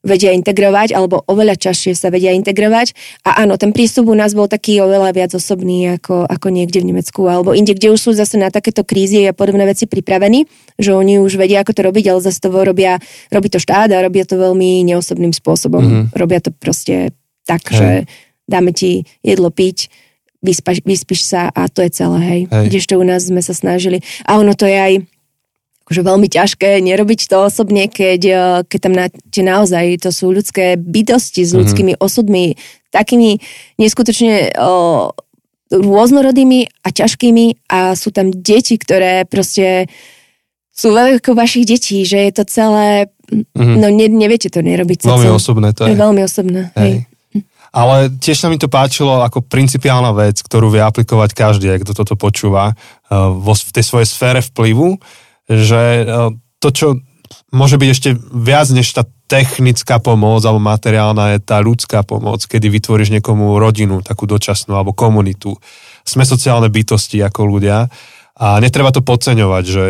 vedia integrovať, alebo oveľa čašie sa vedia integrovať. A áno, ten prístup u nás bol taký oveľa viac osobný ako, ako niekde v Nemecku, alebo inde, kde už sú zase na takéto krízy a podobné veci pripravení, že oni už vedia, ako to robiť, ale zase to robia, robí to štát a robia to veľmi neosobným spôsobom. Mm-hmm. Robia to proste tak, hej. že dáme ti jedlo piť, vyspaš, vyspíš sa a to je celé, hej. hej. Kdežto u nás sme sa snažili. A ono to je aj akože veľmi ťažké nerobiť to osobne, keď, eh, keď tam náte naozaj, to sú ľudské bytosti s mhm. ľudskými mm-hmm. osudmi, takými neskutočne o, rôznorodými a ťažkými a sú tam deti, ktoré proste sú veľko vašich detí, že je to celé, mm-hmm. no ne, neviete to nerobiť. Veľmi celé. osobné to je. je veľmi osobné, hej. hej. Ale tiež sa mi to páčilo ako principiálna vec, ktorú vie aplikovať každý, kto toto počúva uh, vo, v tej svojej sfére vplyvu, že e, to, čo môže byť ešte viac než tá technická pomoc alebo materiálna je tá ľudská pomoc, kedy vytvoríš niekomu rodinu, takú dočasnú alebo komunitu. Sme sociálne bytosti ako ľudia a netreba to podceňovať, že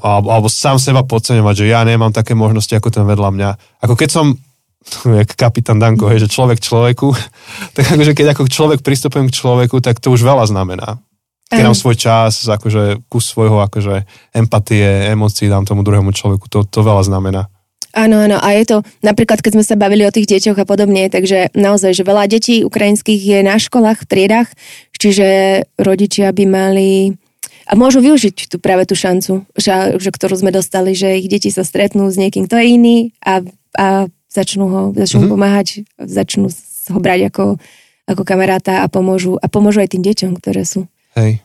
alebo, alebo sám seba podceňovať, že ja nemám také možnosti ako ten vedľa mňa. Ako keď som jak kapitán Danko, hej, že človek človeku, tak akože keď ako človek pristupujem k človeku, tak to už veľa znamená keď dám svoj čas, akože kus svojho akože empatie, emócií dám tomu druhému človeku, to, to veľa znamená. Áno, áno, a je to, napríklad keď sme sa bavili o tých deťoch a podobne, takže naozaj, že veľa detí ukrajinských je na školách, v triedách, čiže rodičia by mali a môžu využiť tú práve tú šancu, že, že, ktorú sme dostali, že ich deti sa stretnú s niekým, kto je iný a, a začnú ho začnú mm-hmm. pomáhať, začnú ho brať ako, ako kamaráta a pomôžu, a pomôžu aj tým deťom, ktoré sú Hej.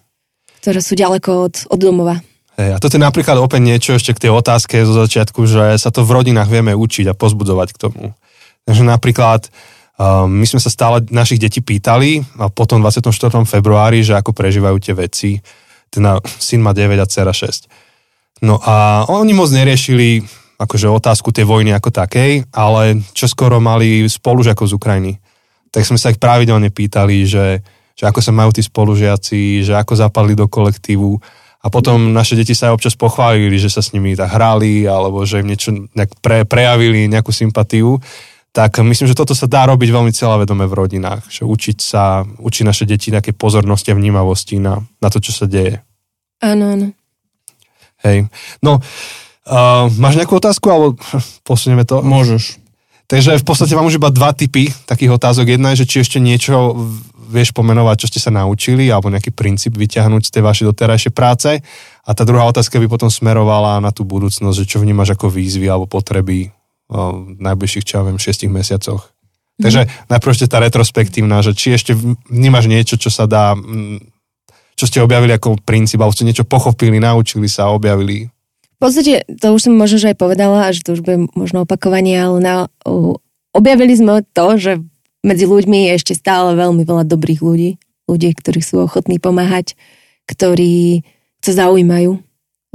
Ktoré sú ďaleko od, od domova. Hej, a toto je napríklad opäť niečo ešte k tej otázke zo začiatku, že sa to v rodinách vieme učiť a pozbudovať k tomu. Takže napríklad um, my sme sa stále našich detí pýtali a potom 24. februári, že ako prežívajú tie veci. Teda syn má 9 a dcera 6. No a oni moc neriešili akože otázku tej vojny ako takej, ale čo skoro mali spolužiakov z Ukrajiny. Tak sme sa ich pravidelne pýtali, že že ako sa majú tí spolužiaci, že ako zapadli do kolektívu. A potom naše deti sa aj občas pochválili, že sa s nimi tak hrali, alebo že im niečo nejak pre, prejavili nejakú sympatiu, tak myslím, že toto sa dá robiť veľmi celavedome v rodinách. Že učiť sa, učiť naše deti nejaké pozornosti a vnímavosti na, na to, čo sa deje. Áno, áno. Hej. No, uh, máš nejakú otázku, alebo posunieme to? Môžeš. Takže v podstate mám už iba dva typy takých otázok. Jedna je, že či ešte niečo vieš pomenovať, čo ste sa naučili, alebo nejaký princíp vyťahnuť z tej vašej doterajšej práce. A tá druhá otázka by potom smerovala na tú budúcnosť, že čo vnímaš ako výzvy alebo potreby v najbližších, čo ja viem, šiestich mesiacoch. Mm. Takže najprv ešte tá retrospektívna, že či ešte vnímaš niečo, čo sa dá, čo ste objavili ako princíp, alebo ste niečo pochopili, naučili sa, objavili v podstate, to už som možno že aj povedala, a že to už bude možno opakovanie, ale na, uh, objavili sme to, že medzi ľuďmi je ešte stále veľmi veľa dobrých ľudí. Ľudí, ktorí sú ochotní pomáhať, ktorí sa zaujímajú,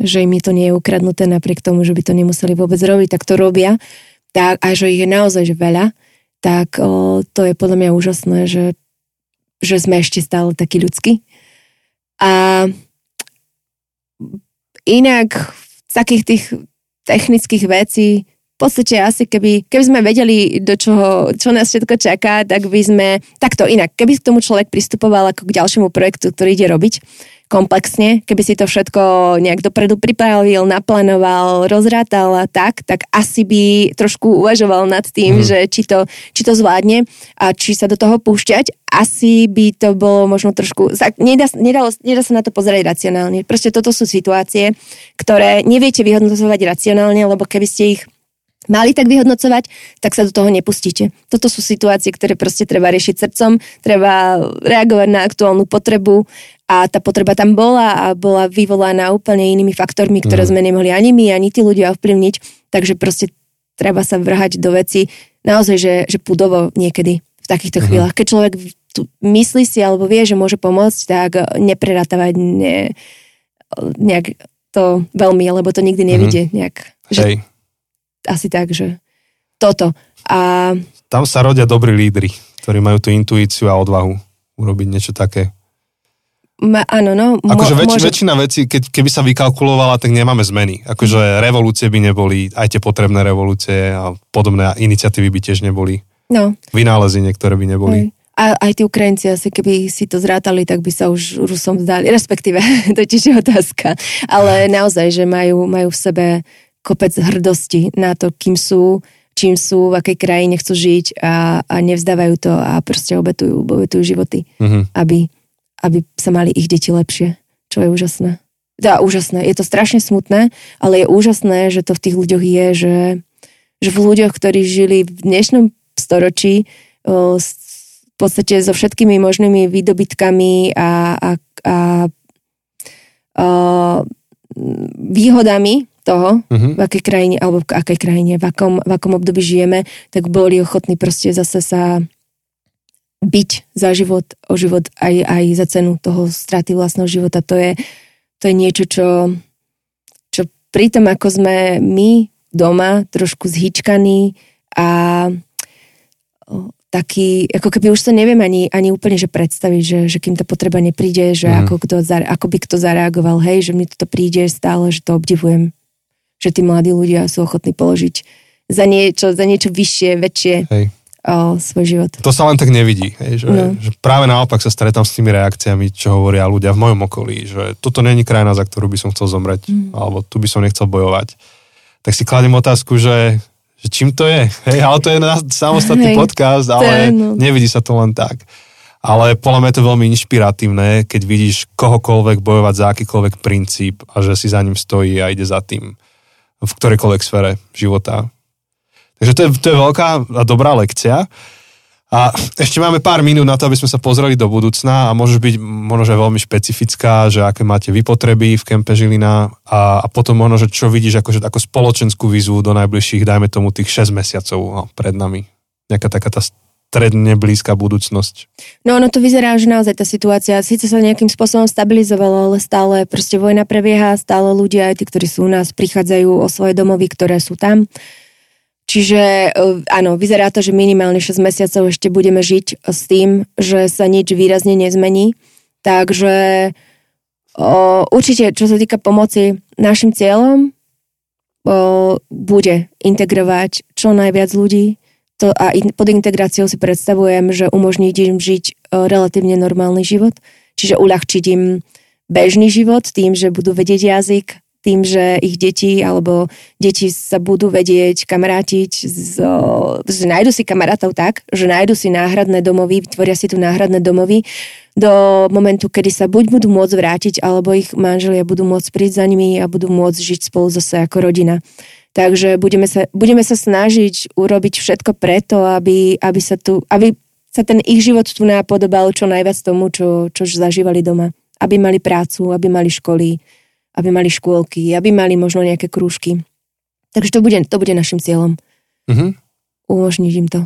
že im to nie je ukradnuté napriek tomu, že by to nemuseli vôbec robiť, tak to robia. Tak, a že ich je naozaj že veľa, tak o, to je podľa mňa úžasné, že, že sme ešte stále takí ľudskí. A inak z takých tých technických vecí, v podstate asi keby, keby sme vedeli, do čoho, čo nás všetko čaká, tak by sme, takto inak, keby k tomu človek pristupoval ako k ďalšiemu projektu, ktorý ide robiť, komplexne, keby si to všetko nejak dopredu pripravil, naplánoval, rozrátal a tak, tak asi by trošku uvažoval nad tým, mm. že či to, či to zvládne a či sa do toho púšťať. Asi by to bolo možno trošku... Nedá, nedá, nedá sa na to pozerať racionálne. Proste toto sú situácie, ktoré neviete vyhodnocovať racionálne, lebo keby ste ich mali tak vyhodnocovať, tak sa do toho nepustíte. Toto sú situácie, ktoré proste treba riešiť srdcom, treba reagovať na aktuálnu potrebu a tá potreba tam bola a bola vyvolaná úplne inými faktormi, ktoré mm. sme nemohli ani my, ani tí ľudia ovplyvniť. Takže proste treba sa vrhať do veci naozaj, že, že pudovo niekedy v takýchto mm. chvíľach. Keď človek tu myslí si alebo vie, že môže pomôcť, tak neprerátavať ne, nejak to veľmi, lebo to nikdy nevidie mm. nejak. Že, Hej. Asi tak, že toto. A... Tam sa rodia dobrí lídry, ktorí majú tú intuíciu a odvahu urobiť niečo také. Ma, áno, no. Mo, akože väč, môže... väčšina vecí, keď, keby sa vykalkulovala, tak nemáme zmeny. Akože revolúcie by neboli, aj tie potrebné revolúcie a podobné iniciatívy by tiež neboli. No. Vynálezy niektoré by neboli. Hej. A aj tí Ukrajinci asi keby si to zrátali, tak by sa už Rusom vzdali. Respektíve, to tiež je otázka. Ale naozaj, že majú, majú v sebe kopec hrdosti na to, kým sú, čím sú, v akej krajine chcú žiť a, a nevzdávajú to a proste obetujú, obetujú životy, mm-hmm. aby aby sa mali ich deti lepšie, čo je úžasné. Teda úžasné, je to strašne smutné, ale je úžasné, že to v tých ľuďoch je, že, že v ľuďoch, ktorí žili v dnešnom storočí o, v podstate so všetkými možnými výdobytkami a, a, a, a výhodami toho, uh-huh. v akej krajine, alebo v akej krajine, v akom, v akom období žijeme, tak boli ochotní proste zase sa byť za život, o život aj, aj za cenu toho straty vlastného života. To je, to je niečo, čo, čo pri tom, ako sme my doma trošku zhyčkaní a taký, ako keby už sa neviem ani, ani úplne že predstaviť, že, že kým tá potreba nepríde, že mm. ako, kto, ako by kto zareagoval, hej, že mne toto príde stále, že to obdivujem, že tí mladí ľudia sú ochotní položiť za niečo, za niečo vyššie, väčšie. Hej o svoj život. To sa len tak nevidí. Hej, že, no. že práve naopak sa stretám s tými reakciami, čo hovoria ľudia v mojom okolí, že toto není krajina, za ktorú by som chcel zomrieť, mm. alebo tu by som nechcel bojovať. Tak si kladiem otázku, že, že čím to je? Hej, ale to je na samostatný Hej, podcast, ale je, no. nevidí sa to len tak. Ale podľa mňa je to veľmi inšpiratívne, keď vidíš kohokoľvek bojovať za akýkoľvek princíp a že si za ním stojí a ide za tým v ktorejkoľvek sfere života Takže to je, to je veľká a dobrá lekcia. A ešte máme pár minút na to, aby sme sa pozreli do budúcna a môžeš byť možno, že veľmi špecifická, že aké máte vypotreby v kempe Žilina a, a potom možno, že čo vidíš ako, že, ako spoločenskú výzvu do najbližších, dajme tomu tých 6 mesiacov no, pred nami. Nejaká taká tá stredne blízka budúcnosť. No ono to vyzerá, že naozaj tá situácia síce sa nejakým spôsobom stabilizovala, ale stále proste vojna prebieha, stále ľudia, aj tí, ktorí sú u nás, prichádzajú o svoje domovy, ktoré sú tam Čiže e, áno, vyzerá to, že minimálne 6 mesiacov ešte budeme žiť s tým, že sa nič výrazne nezmení. Takže O, určite, čo sa týka pomoci, našim cieľom o, bude integrovať čo najviac ľudí to, a in, pod integráciou si predstavujem, že umožniť im žiť o, relatívne normálny život, čiže uľahčiť im bežný život tým, že budú vedieť jazyk, tým, že ich deti alebo deti sa budú vedieť kamarátiť, z, že nájdu si kamarátov tak, že nájdu si náhradné domovy, vytvoria si tu náhradné domovy do momentu, kedy sa buď budú môcť vrátiť, alebo ich manželia budú môcť prísť za nimi a budú môcť žiť spolu zase ako rodina. Takže budeme sa, budeme sa snažiť urobiť všetko preto, aby, aby, sa tu, aby sa ten ich život tu napodobal čo najviac tomu, čo, čo zažívali doma. Aby mali prácu, aby mali školy, aby mali škôlky, aby mali možno nejaké krúžky. Takže to bude, to bude našim cieľom. Mm-hmm. Umožniť im to.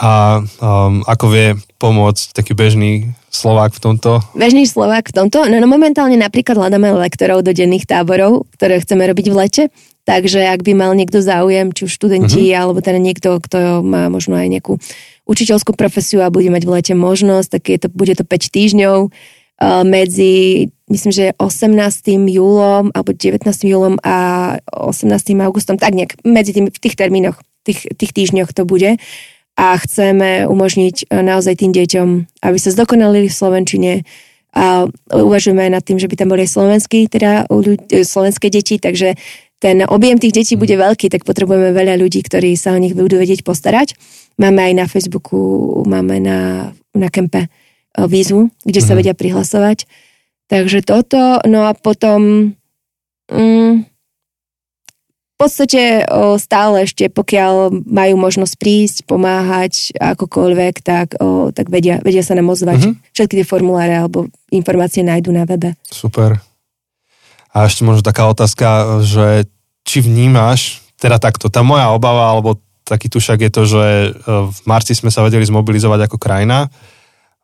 A um, ako vie pomôcť taký bežný Slovák v tomto? Bežný Slovák v tomto? No, no momentálne napríklad hľadáme lektorov do denných táborov, ktoré chceme robiť v lete. Takže ak by mal niekto záujem, či už študenti, mm-hmm. alebo teda niekto, kto má možno aj nejakú učiteľskú profesiu a bude mať v lete možnosť, tak je to, bude to 5 týždňov uh, medzi myslím, že 18. júlom alebo 19. júlom a 18. augustom, tak nejak medzi tým, v tých termínoch, tých, tých týždňoch to bude. A chceme umožniť e, naozaj tým deťom, aby sa zdokonalili v Slovenčine a uvažujeme nad tým, že by tam boli aj slovenskí, teda ľudí, slovenské deti, takže ten objem tých detí bude veľký, tak potrebujeme veľa ľudí, ktorí sa o nich budú vedieť postarať. Máme aj na Facebooku, máme na, na kempe e, výzvu, kde sa mhm. vedia prihlasovať Takže toto, no a potom mm, v podstate o, stále ešte, pokiaľ majú možnosť prísť, pomáhať akokoľvek, tak, o, tak vedia, vedia sa nám ozvať. Mm-hmm. Všetky tie formuláre alebo informácie nájdú na webe. Super. A ešte možno taká otázka, že či vnímaš, teda takto, tá moja obava, alebo taký tušak je to, že e, v marci sme sa vedeli zmobilizovať ako krajina,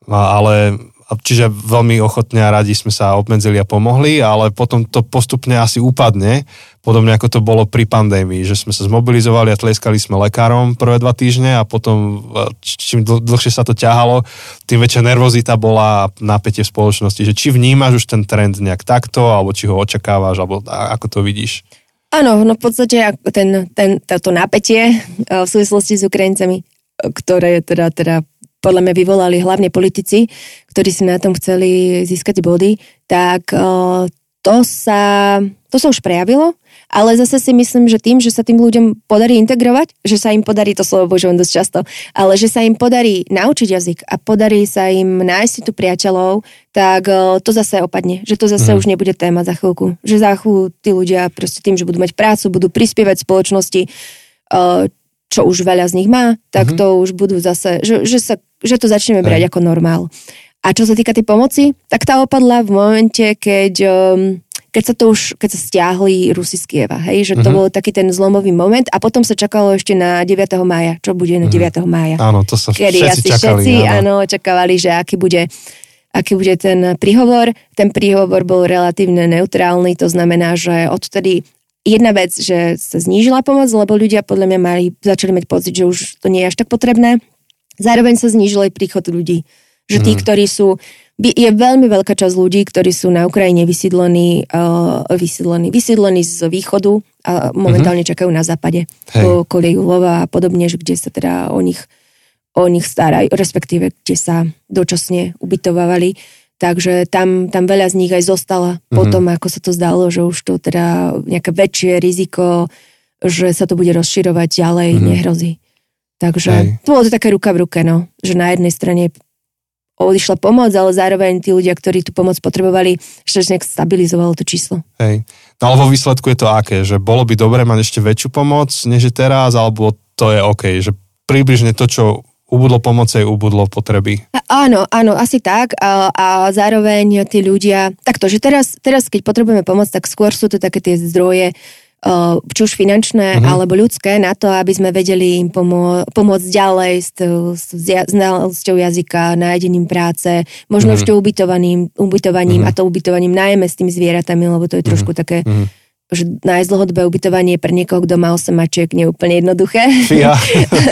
ale čiže veľmi ochotne a radi sme sa obmedzili a pomohli, ale potom to postupne asi upadne, podobne ako to bolo pri pandémii, že sme sa zmobilizovali a tleskali sme lekárom prvé dva týždne a potom čím dl- dlhšie sa to ťahalo, tým väčšia nervozita bola napätie v spoločnosti, že či vnímaš už ten trend nejak takto, alebo či ho očakávaš, alebo ako to vidíš? Áno, no v podstate ten, ten, to napätie eh, v súvislosti s Ukrajincami, ktoré teda, teda podľa mňa vyvolali hlavne politici, ktorí si na tom chceli získať body, tak to sa, to sa už prejavilo, ale zase si myslím, že tým, že sa tým ľuďom podarí integrovať, že sa im podarí, to slovo používam dosť často, ale že sa im podarí naučiť jazyk a podarí sa im nájsť tu priateľov, tak to zase opadne, že to zase mm. už nebude téma za chvíľku. Že za chvíľu tí ľudia proste tým, že budú mať prácu, budú prispievať spoločnosti, čo už veľa z nich má, tak mm-hmm. to už budú zase, že, že, sa, že to začneme brať ako normál. A čo sa týka tej pomoci, tak tá opadla v momente, keď, um, keď sa to už, keď sa stiahli Rusi z Kieva, hej, že to mm-hmm. bol taký ten zlomový moment a potom sa čakalo ešte na 9. mája, čo bude na 9. Mm-hmm. mája. Áno, to sa kedy všetci asi čakali. Všetci, áno. áno, čakávali, že aký bude aký bude ten príhovor. Ten príhovor bol relatívne neutrálny, to znamená, že odtedy jedna vec, že sa znížila pomoc, lebo ľudia podľa mňa mali, začali mať pocit, že už to nie je až tak potrebné. Zároveň sa znížil aj príchod ľudí. Že tí, mm. ktorí sú, je veľmi veľká časť ľudí, ktorí sú na Ukrajine vysídlení, uh, vysídlení, vysídlení z východu a momentálne mm-hmm. čakajú na západe. Po kolieju Lova a podobne, že kde sa teda o nich, o nich starajú, respektíve kde sa dočasne ubytovávali. Takže tam, tam veľa z nich aj zostala mm-hmm. potom, ako sa to zdalo, že už to teda nejaké väčšie riziko, že sa to bude rozširovať ďalej, mm-hmm. nehrozí. Takže Hej. to bolo to také ruka v ruke, no. Že na jednej strane odišla pomoc, ale zároveň tí ľudia, ktorí tú pomoc potrebovali, ešte nejak stabilizovalo to číslo. Hej. No ale vo výsledku je to aké? Že bolo by dobre mať ešte väčšiu pomoc, než je teraz, alebo to je OK? Že približne to, čo ubudlo pomocej, ubudlo potreby. A, áno, áno, asi tak. A, a zároveň tí ľudia, takto, že teraz, teraz keď potrebujeme pomoc, tak skôr sú to také tie zdroje, či už finančné uh-huh. alebo ľudské, na to, aby sme vedeli im pomô- pomôcť ďalej s, s, s znalosťou jazyka, nájdením práce, možno uh-huh. ešte ubytovaním, ubytovaním uh-huh. a to ubytovaním najmä s tými zvieratami, lebo to je trošku uh-huh. také, uh-huh. že nájsť dlhodobé ubytovanie pre niekoho, kto má 8 mačiek, nie je úplne jednoduché. Fia.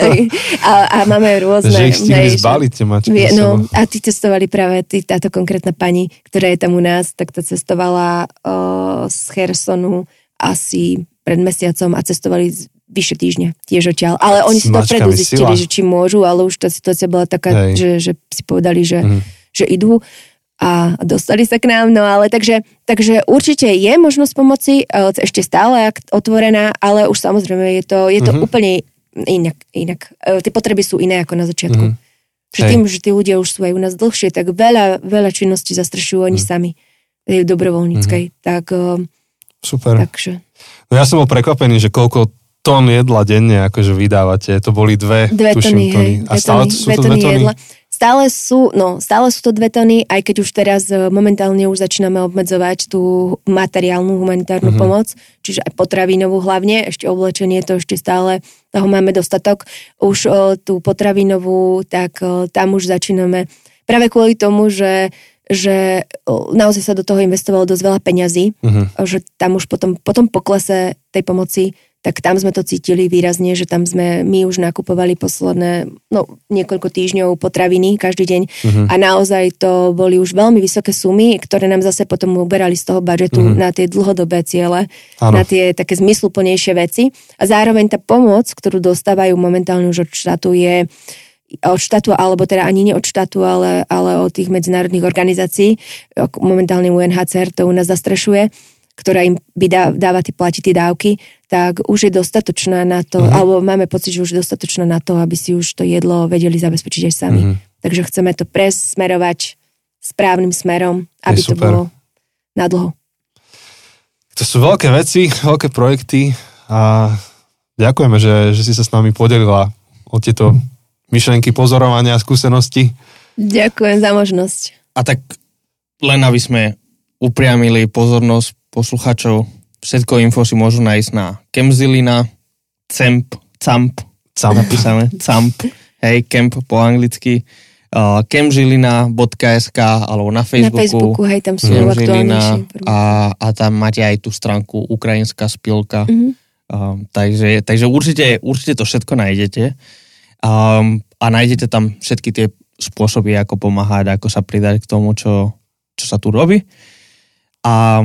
a, a máme rôzne... že ich zbaliť tie mačky. No, a ty cestovali práve, ty, táto konkrétna pani, ktorá je tam u nás, tak to cestovala o, z Chersonu asi pred mesiacom a cestovali vyše týždňa, tiež odtiaľ. Ale oni si dopredu zistili, sila. že či môžu, ale už tá situácia bola taká, Hej. že, že si povedali, že, Mhm. že idú a dostali sa k nám, no ale takže, takže určite je možnosť pomoci, e, ešte stále otvorená, ale už samozrejme je to, je to Mhm. úplne inak, inak. E, Tie potreby sú iné ako na začiatku. Mhm. Že tým, že tí ľudia už sú aj u nás dlhšie, tak veľa, veľa činností zastrešujú oni Mhm. sami tej dobrovoľníckej. Tak, e, Super. takže No ja som bol prekvapený, že koľko tón jedla denne akože vydávate. To boli dve, dve tuším, tony, hej, A stále tony, sú dve to dve tony jedla. Stále sú, no, stále sú to dve tony, aj keď už teraz e, momentálne už začíname obmedzovať tú materiálnu humanitárnu Mhm. pomoc, čiže aj potravinovú hlavne, ešte oblečenie, to ešte stále, toho máme dostatok. Už o, tú potravinovú, tak o, tam už začíname práve kvôli tomu, že že o, naozaj sa do toho investovalo dosť veľa peňazí, Mhm. že tam už potom, potom poklese tej pomoci, tak tam sme to cítili výrazne, že tam sme my už nakupovali posledné, no niekoľko týždňov potraviny každý deň Mhm. a naozaj to boli už veľmi vysoké sumy, ktoré nám zase potom uberali z toho budžetu Mhm. na tie dlhodobé ciele, Áno. na tie také zmysluplnejšie veci a zároveň tá pomoc, ktorú dostávajú momentálne už od štátu je od štátu, alebo teda ani nie od štátu, ale, ale od tých medzinárodných organizácií. Momentálne UNHCR to u nás zastrešuje, ktorá im vydá, dáva tie, platí tie dávky, tak už je dostatočná na to, Mhm. alebo máme pocit, že už je dostatočná na to, aby si už to jedlo vedeli zabezpečiť aj sami. Mhm. Takže chceme to presmerovať správnym smerom, aby to bolo na dlho. To sú veľké veci, veľké projekty a ďakujeme, že, že si sa s nami podelila o tieto myšlenky, pozorovania a skúsenosti. Ďakujem za možnosť. A tak len aby sme upriamili pozornosť posluchačov, všetko info si môžu nájsť na Kemzilina, Cemp, Camp, Camp. napísané, Camp, hej, Camp po anglicky, uh, kemžilina.sk alebo na Na Facebooku. Facebooku, hej, tam sú aktuálnejšie a, a tam máte aj tú stránku Ukrajinská spilka. Mhm. Um, takže, takže určite, určite to všetko nájdete. Um, a nájdete tam všetky tie spôsoby, ako pomáhať, ako sa pridať k tomu, čo, čo sa tu robí. A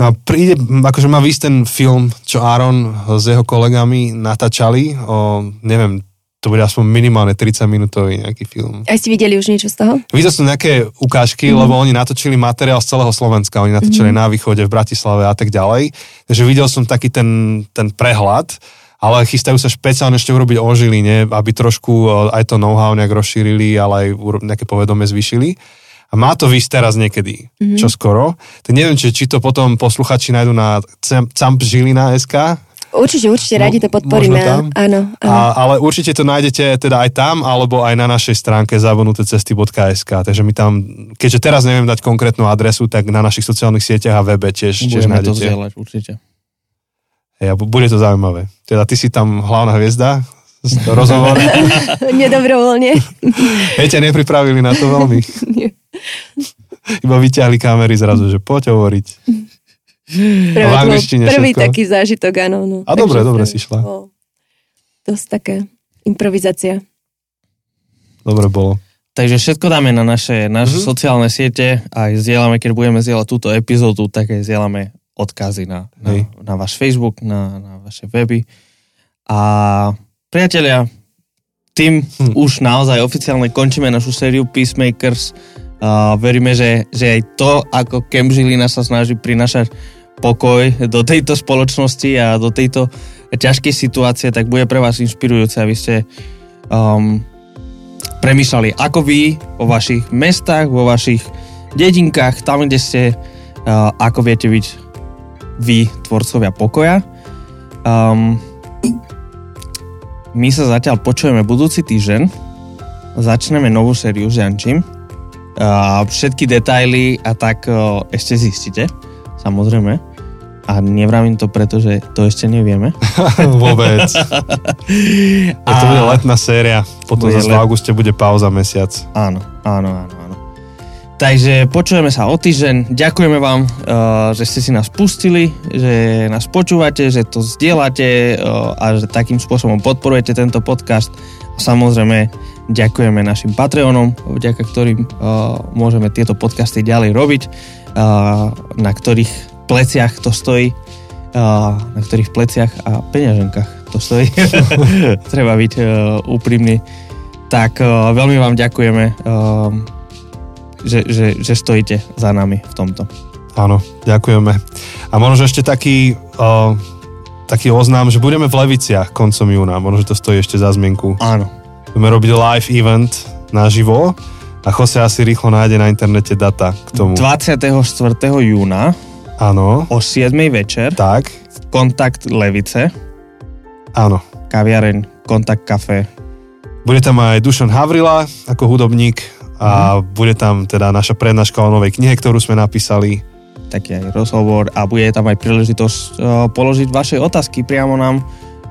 No a príde, akože má výsť ten film, čo Aaron s jeho kolegami natáčali, o, neviem, to bude aspoň minimálne 30 minútový nejaký film. A ste videli už niečo z toho? Videl som nejaké ukážky, mm. lebo oni natočili materiál z celého Slovenska, oni natočili mm. na východe, v Bratislave a tak ďalej. Takže videl som taký ten, ten prehľad, ale chystajú sa špeciálne ešte urobiť o Žiline, aby trošku e, aj to know-how nejak rozšírili, ale aj nejaké povedomie zvýšili. A má to výsť teraz niekedy, Mhm. mm. čo skoro. Tak neviem, či, či to potom posluchači nájdu na campžilina.sk, Určite, určite, radi to podporíme. možno tam? Áno, áno. a, ale určite to nájdete teda aj tam, alebo aj na našej stránke zabudnutecesty.sk. Takže my tam, keďže teraz neviem dať konkrétnu adresu, tak na našich sociálnych sieťach a webe tiež, tiež budeme to nájdete. zdieľať určite. Hej, a bude to zaujímavé. Teda ty si tam hlavná hviezda z rozhovoru. Nedobrovoľne. Hej, ťa nepripravili na to veľmi. Nie. Iba vyťahli kamery zrazu, že poď hovoriť. V angličtine prvý všetko? taký zážitok, áno. No. A dobre, Takže dobre to si šla. Dosť také improvizácia. Dobre bolo. Takže všetko dáme na naše, naše Mhm. mm-hmm. sociálne siete a aj zdieľame, keď budeme zdieľať túto epizódu, tak aj zdieľame odkazy na, na, Hej. na váš Facebook, na, na vaše weby. A priatelia, tým Hm. už naozaj oficiálne končíme našu sériu Peacemakers. A veríme, že, že aj to, ako Kemžilina sa snaží prinašať pokoj do tejto spoločnosti a do tejto ťažkej situácie, tak bude pre vás inšpirujúce, aby ste um, premýšľali, ako vy vo vašich mestách, vo vašich dedinkách, tam, kde ste, uh, ako viete byť vy tvorcovia pokoja. Um, my sa zatiaľ počujeme budúci týždeň. Začneme novú sériu s Jančím. A všetky detaily a tak uh, ešte zistíte, samozrejme. A nevravím to, pretože to ešte nevieme. Vôbec. A... To bude letná séria. Potom zase v auguste bude pauza mesiac. Áno, áno, áno. Takže počujeme sa o týždeň. Ďakujeme vám, uh, že ste si nás pustili, že nás počúvate, že to zdieľate uh, a že takým spôsobom podporujete tento podcast. Samozrejme, ďakujeme našim Patreonom, vďaka ktorým uh, môžeme tieto podcasty ďalej robiť, na ktorých pleciach to stojí, na ktorých pleciach a peňaženkách to stojí. Treba byť úprimný. Tak veľmi vám ďakujeme. Že, že, že stojíte za nami v tomto. Áno, ďakujeme. A možno ešte taký, uh, taký oznám, že budeme v Leviciach koncom júna. Možno, že to stojí ešte za zmienku. Áno. Budeme robiť live event naživo a Jose asi rýchlo nájde na internete data k tomu. 24. júna Áno. o 7. večer Tak. Kontakt Levice, Áno. kaviareň Kontakt Café. Bude tam aj Dušan Havrila ako hudobník a bude tam teda naša prednáška o novej knihe, ktorú sme napísali. Taký aj rozhovor a bude tam aj príležitosť uh, položiť vaše otázky priamo nám.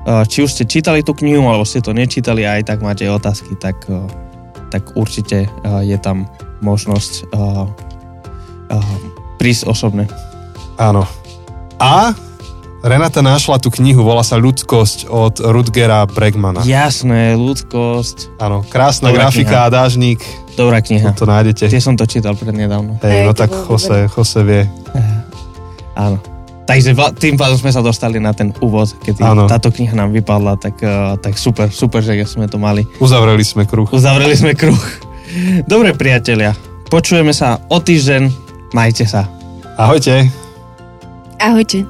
Uh, či už ste čítali tú knihu, alebo ste to nečítali a aj tak máte otázky, tak, uh, tak určite je tam možnosť prísť osobne. Áno. A Renata našla tú knihu, volá sa Ľudskosť od Rutgera Bregmana. Jasné, ľudskosť. Áno, krásna Dobrá grafika a dážnik, Dobrá kniha. to nájdete. Tie som to čítal prednedávno. Hej, Hej, no to tak Jose, Jose vie. Áno. Takže tým pádom sme sa dostali na ten úvod, keď Áno. táto kniha nám vypadla, tak, uh, tak super, super, že sme to mali. Uzavreli sme kruh. Uzavreli sme kruh. Dobre, priatelia, počujeme sa o týždeň, majte sa. Ahojte. Ahojte.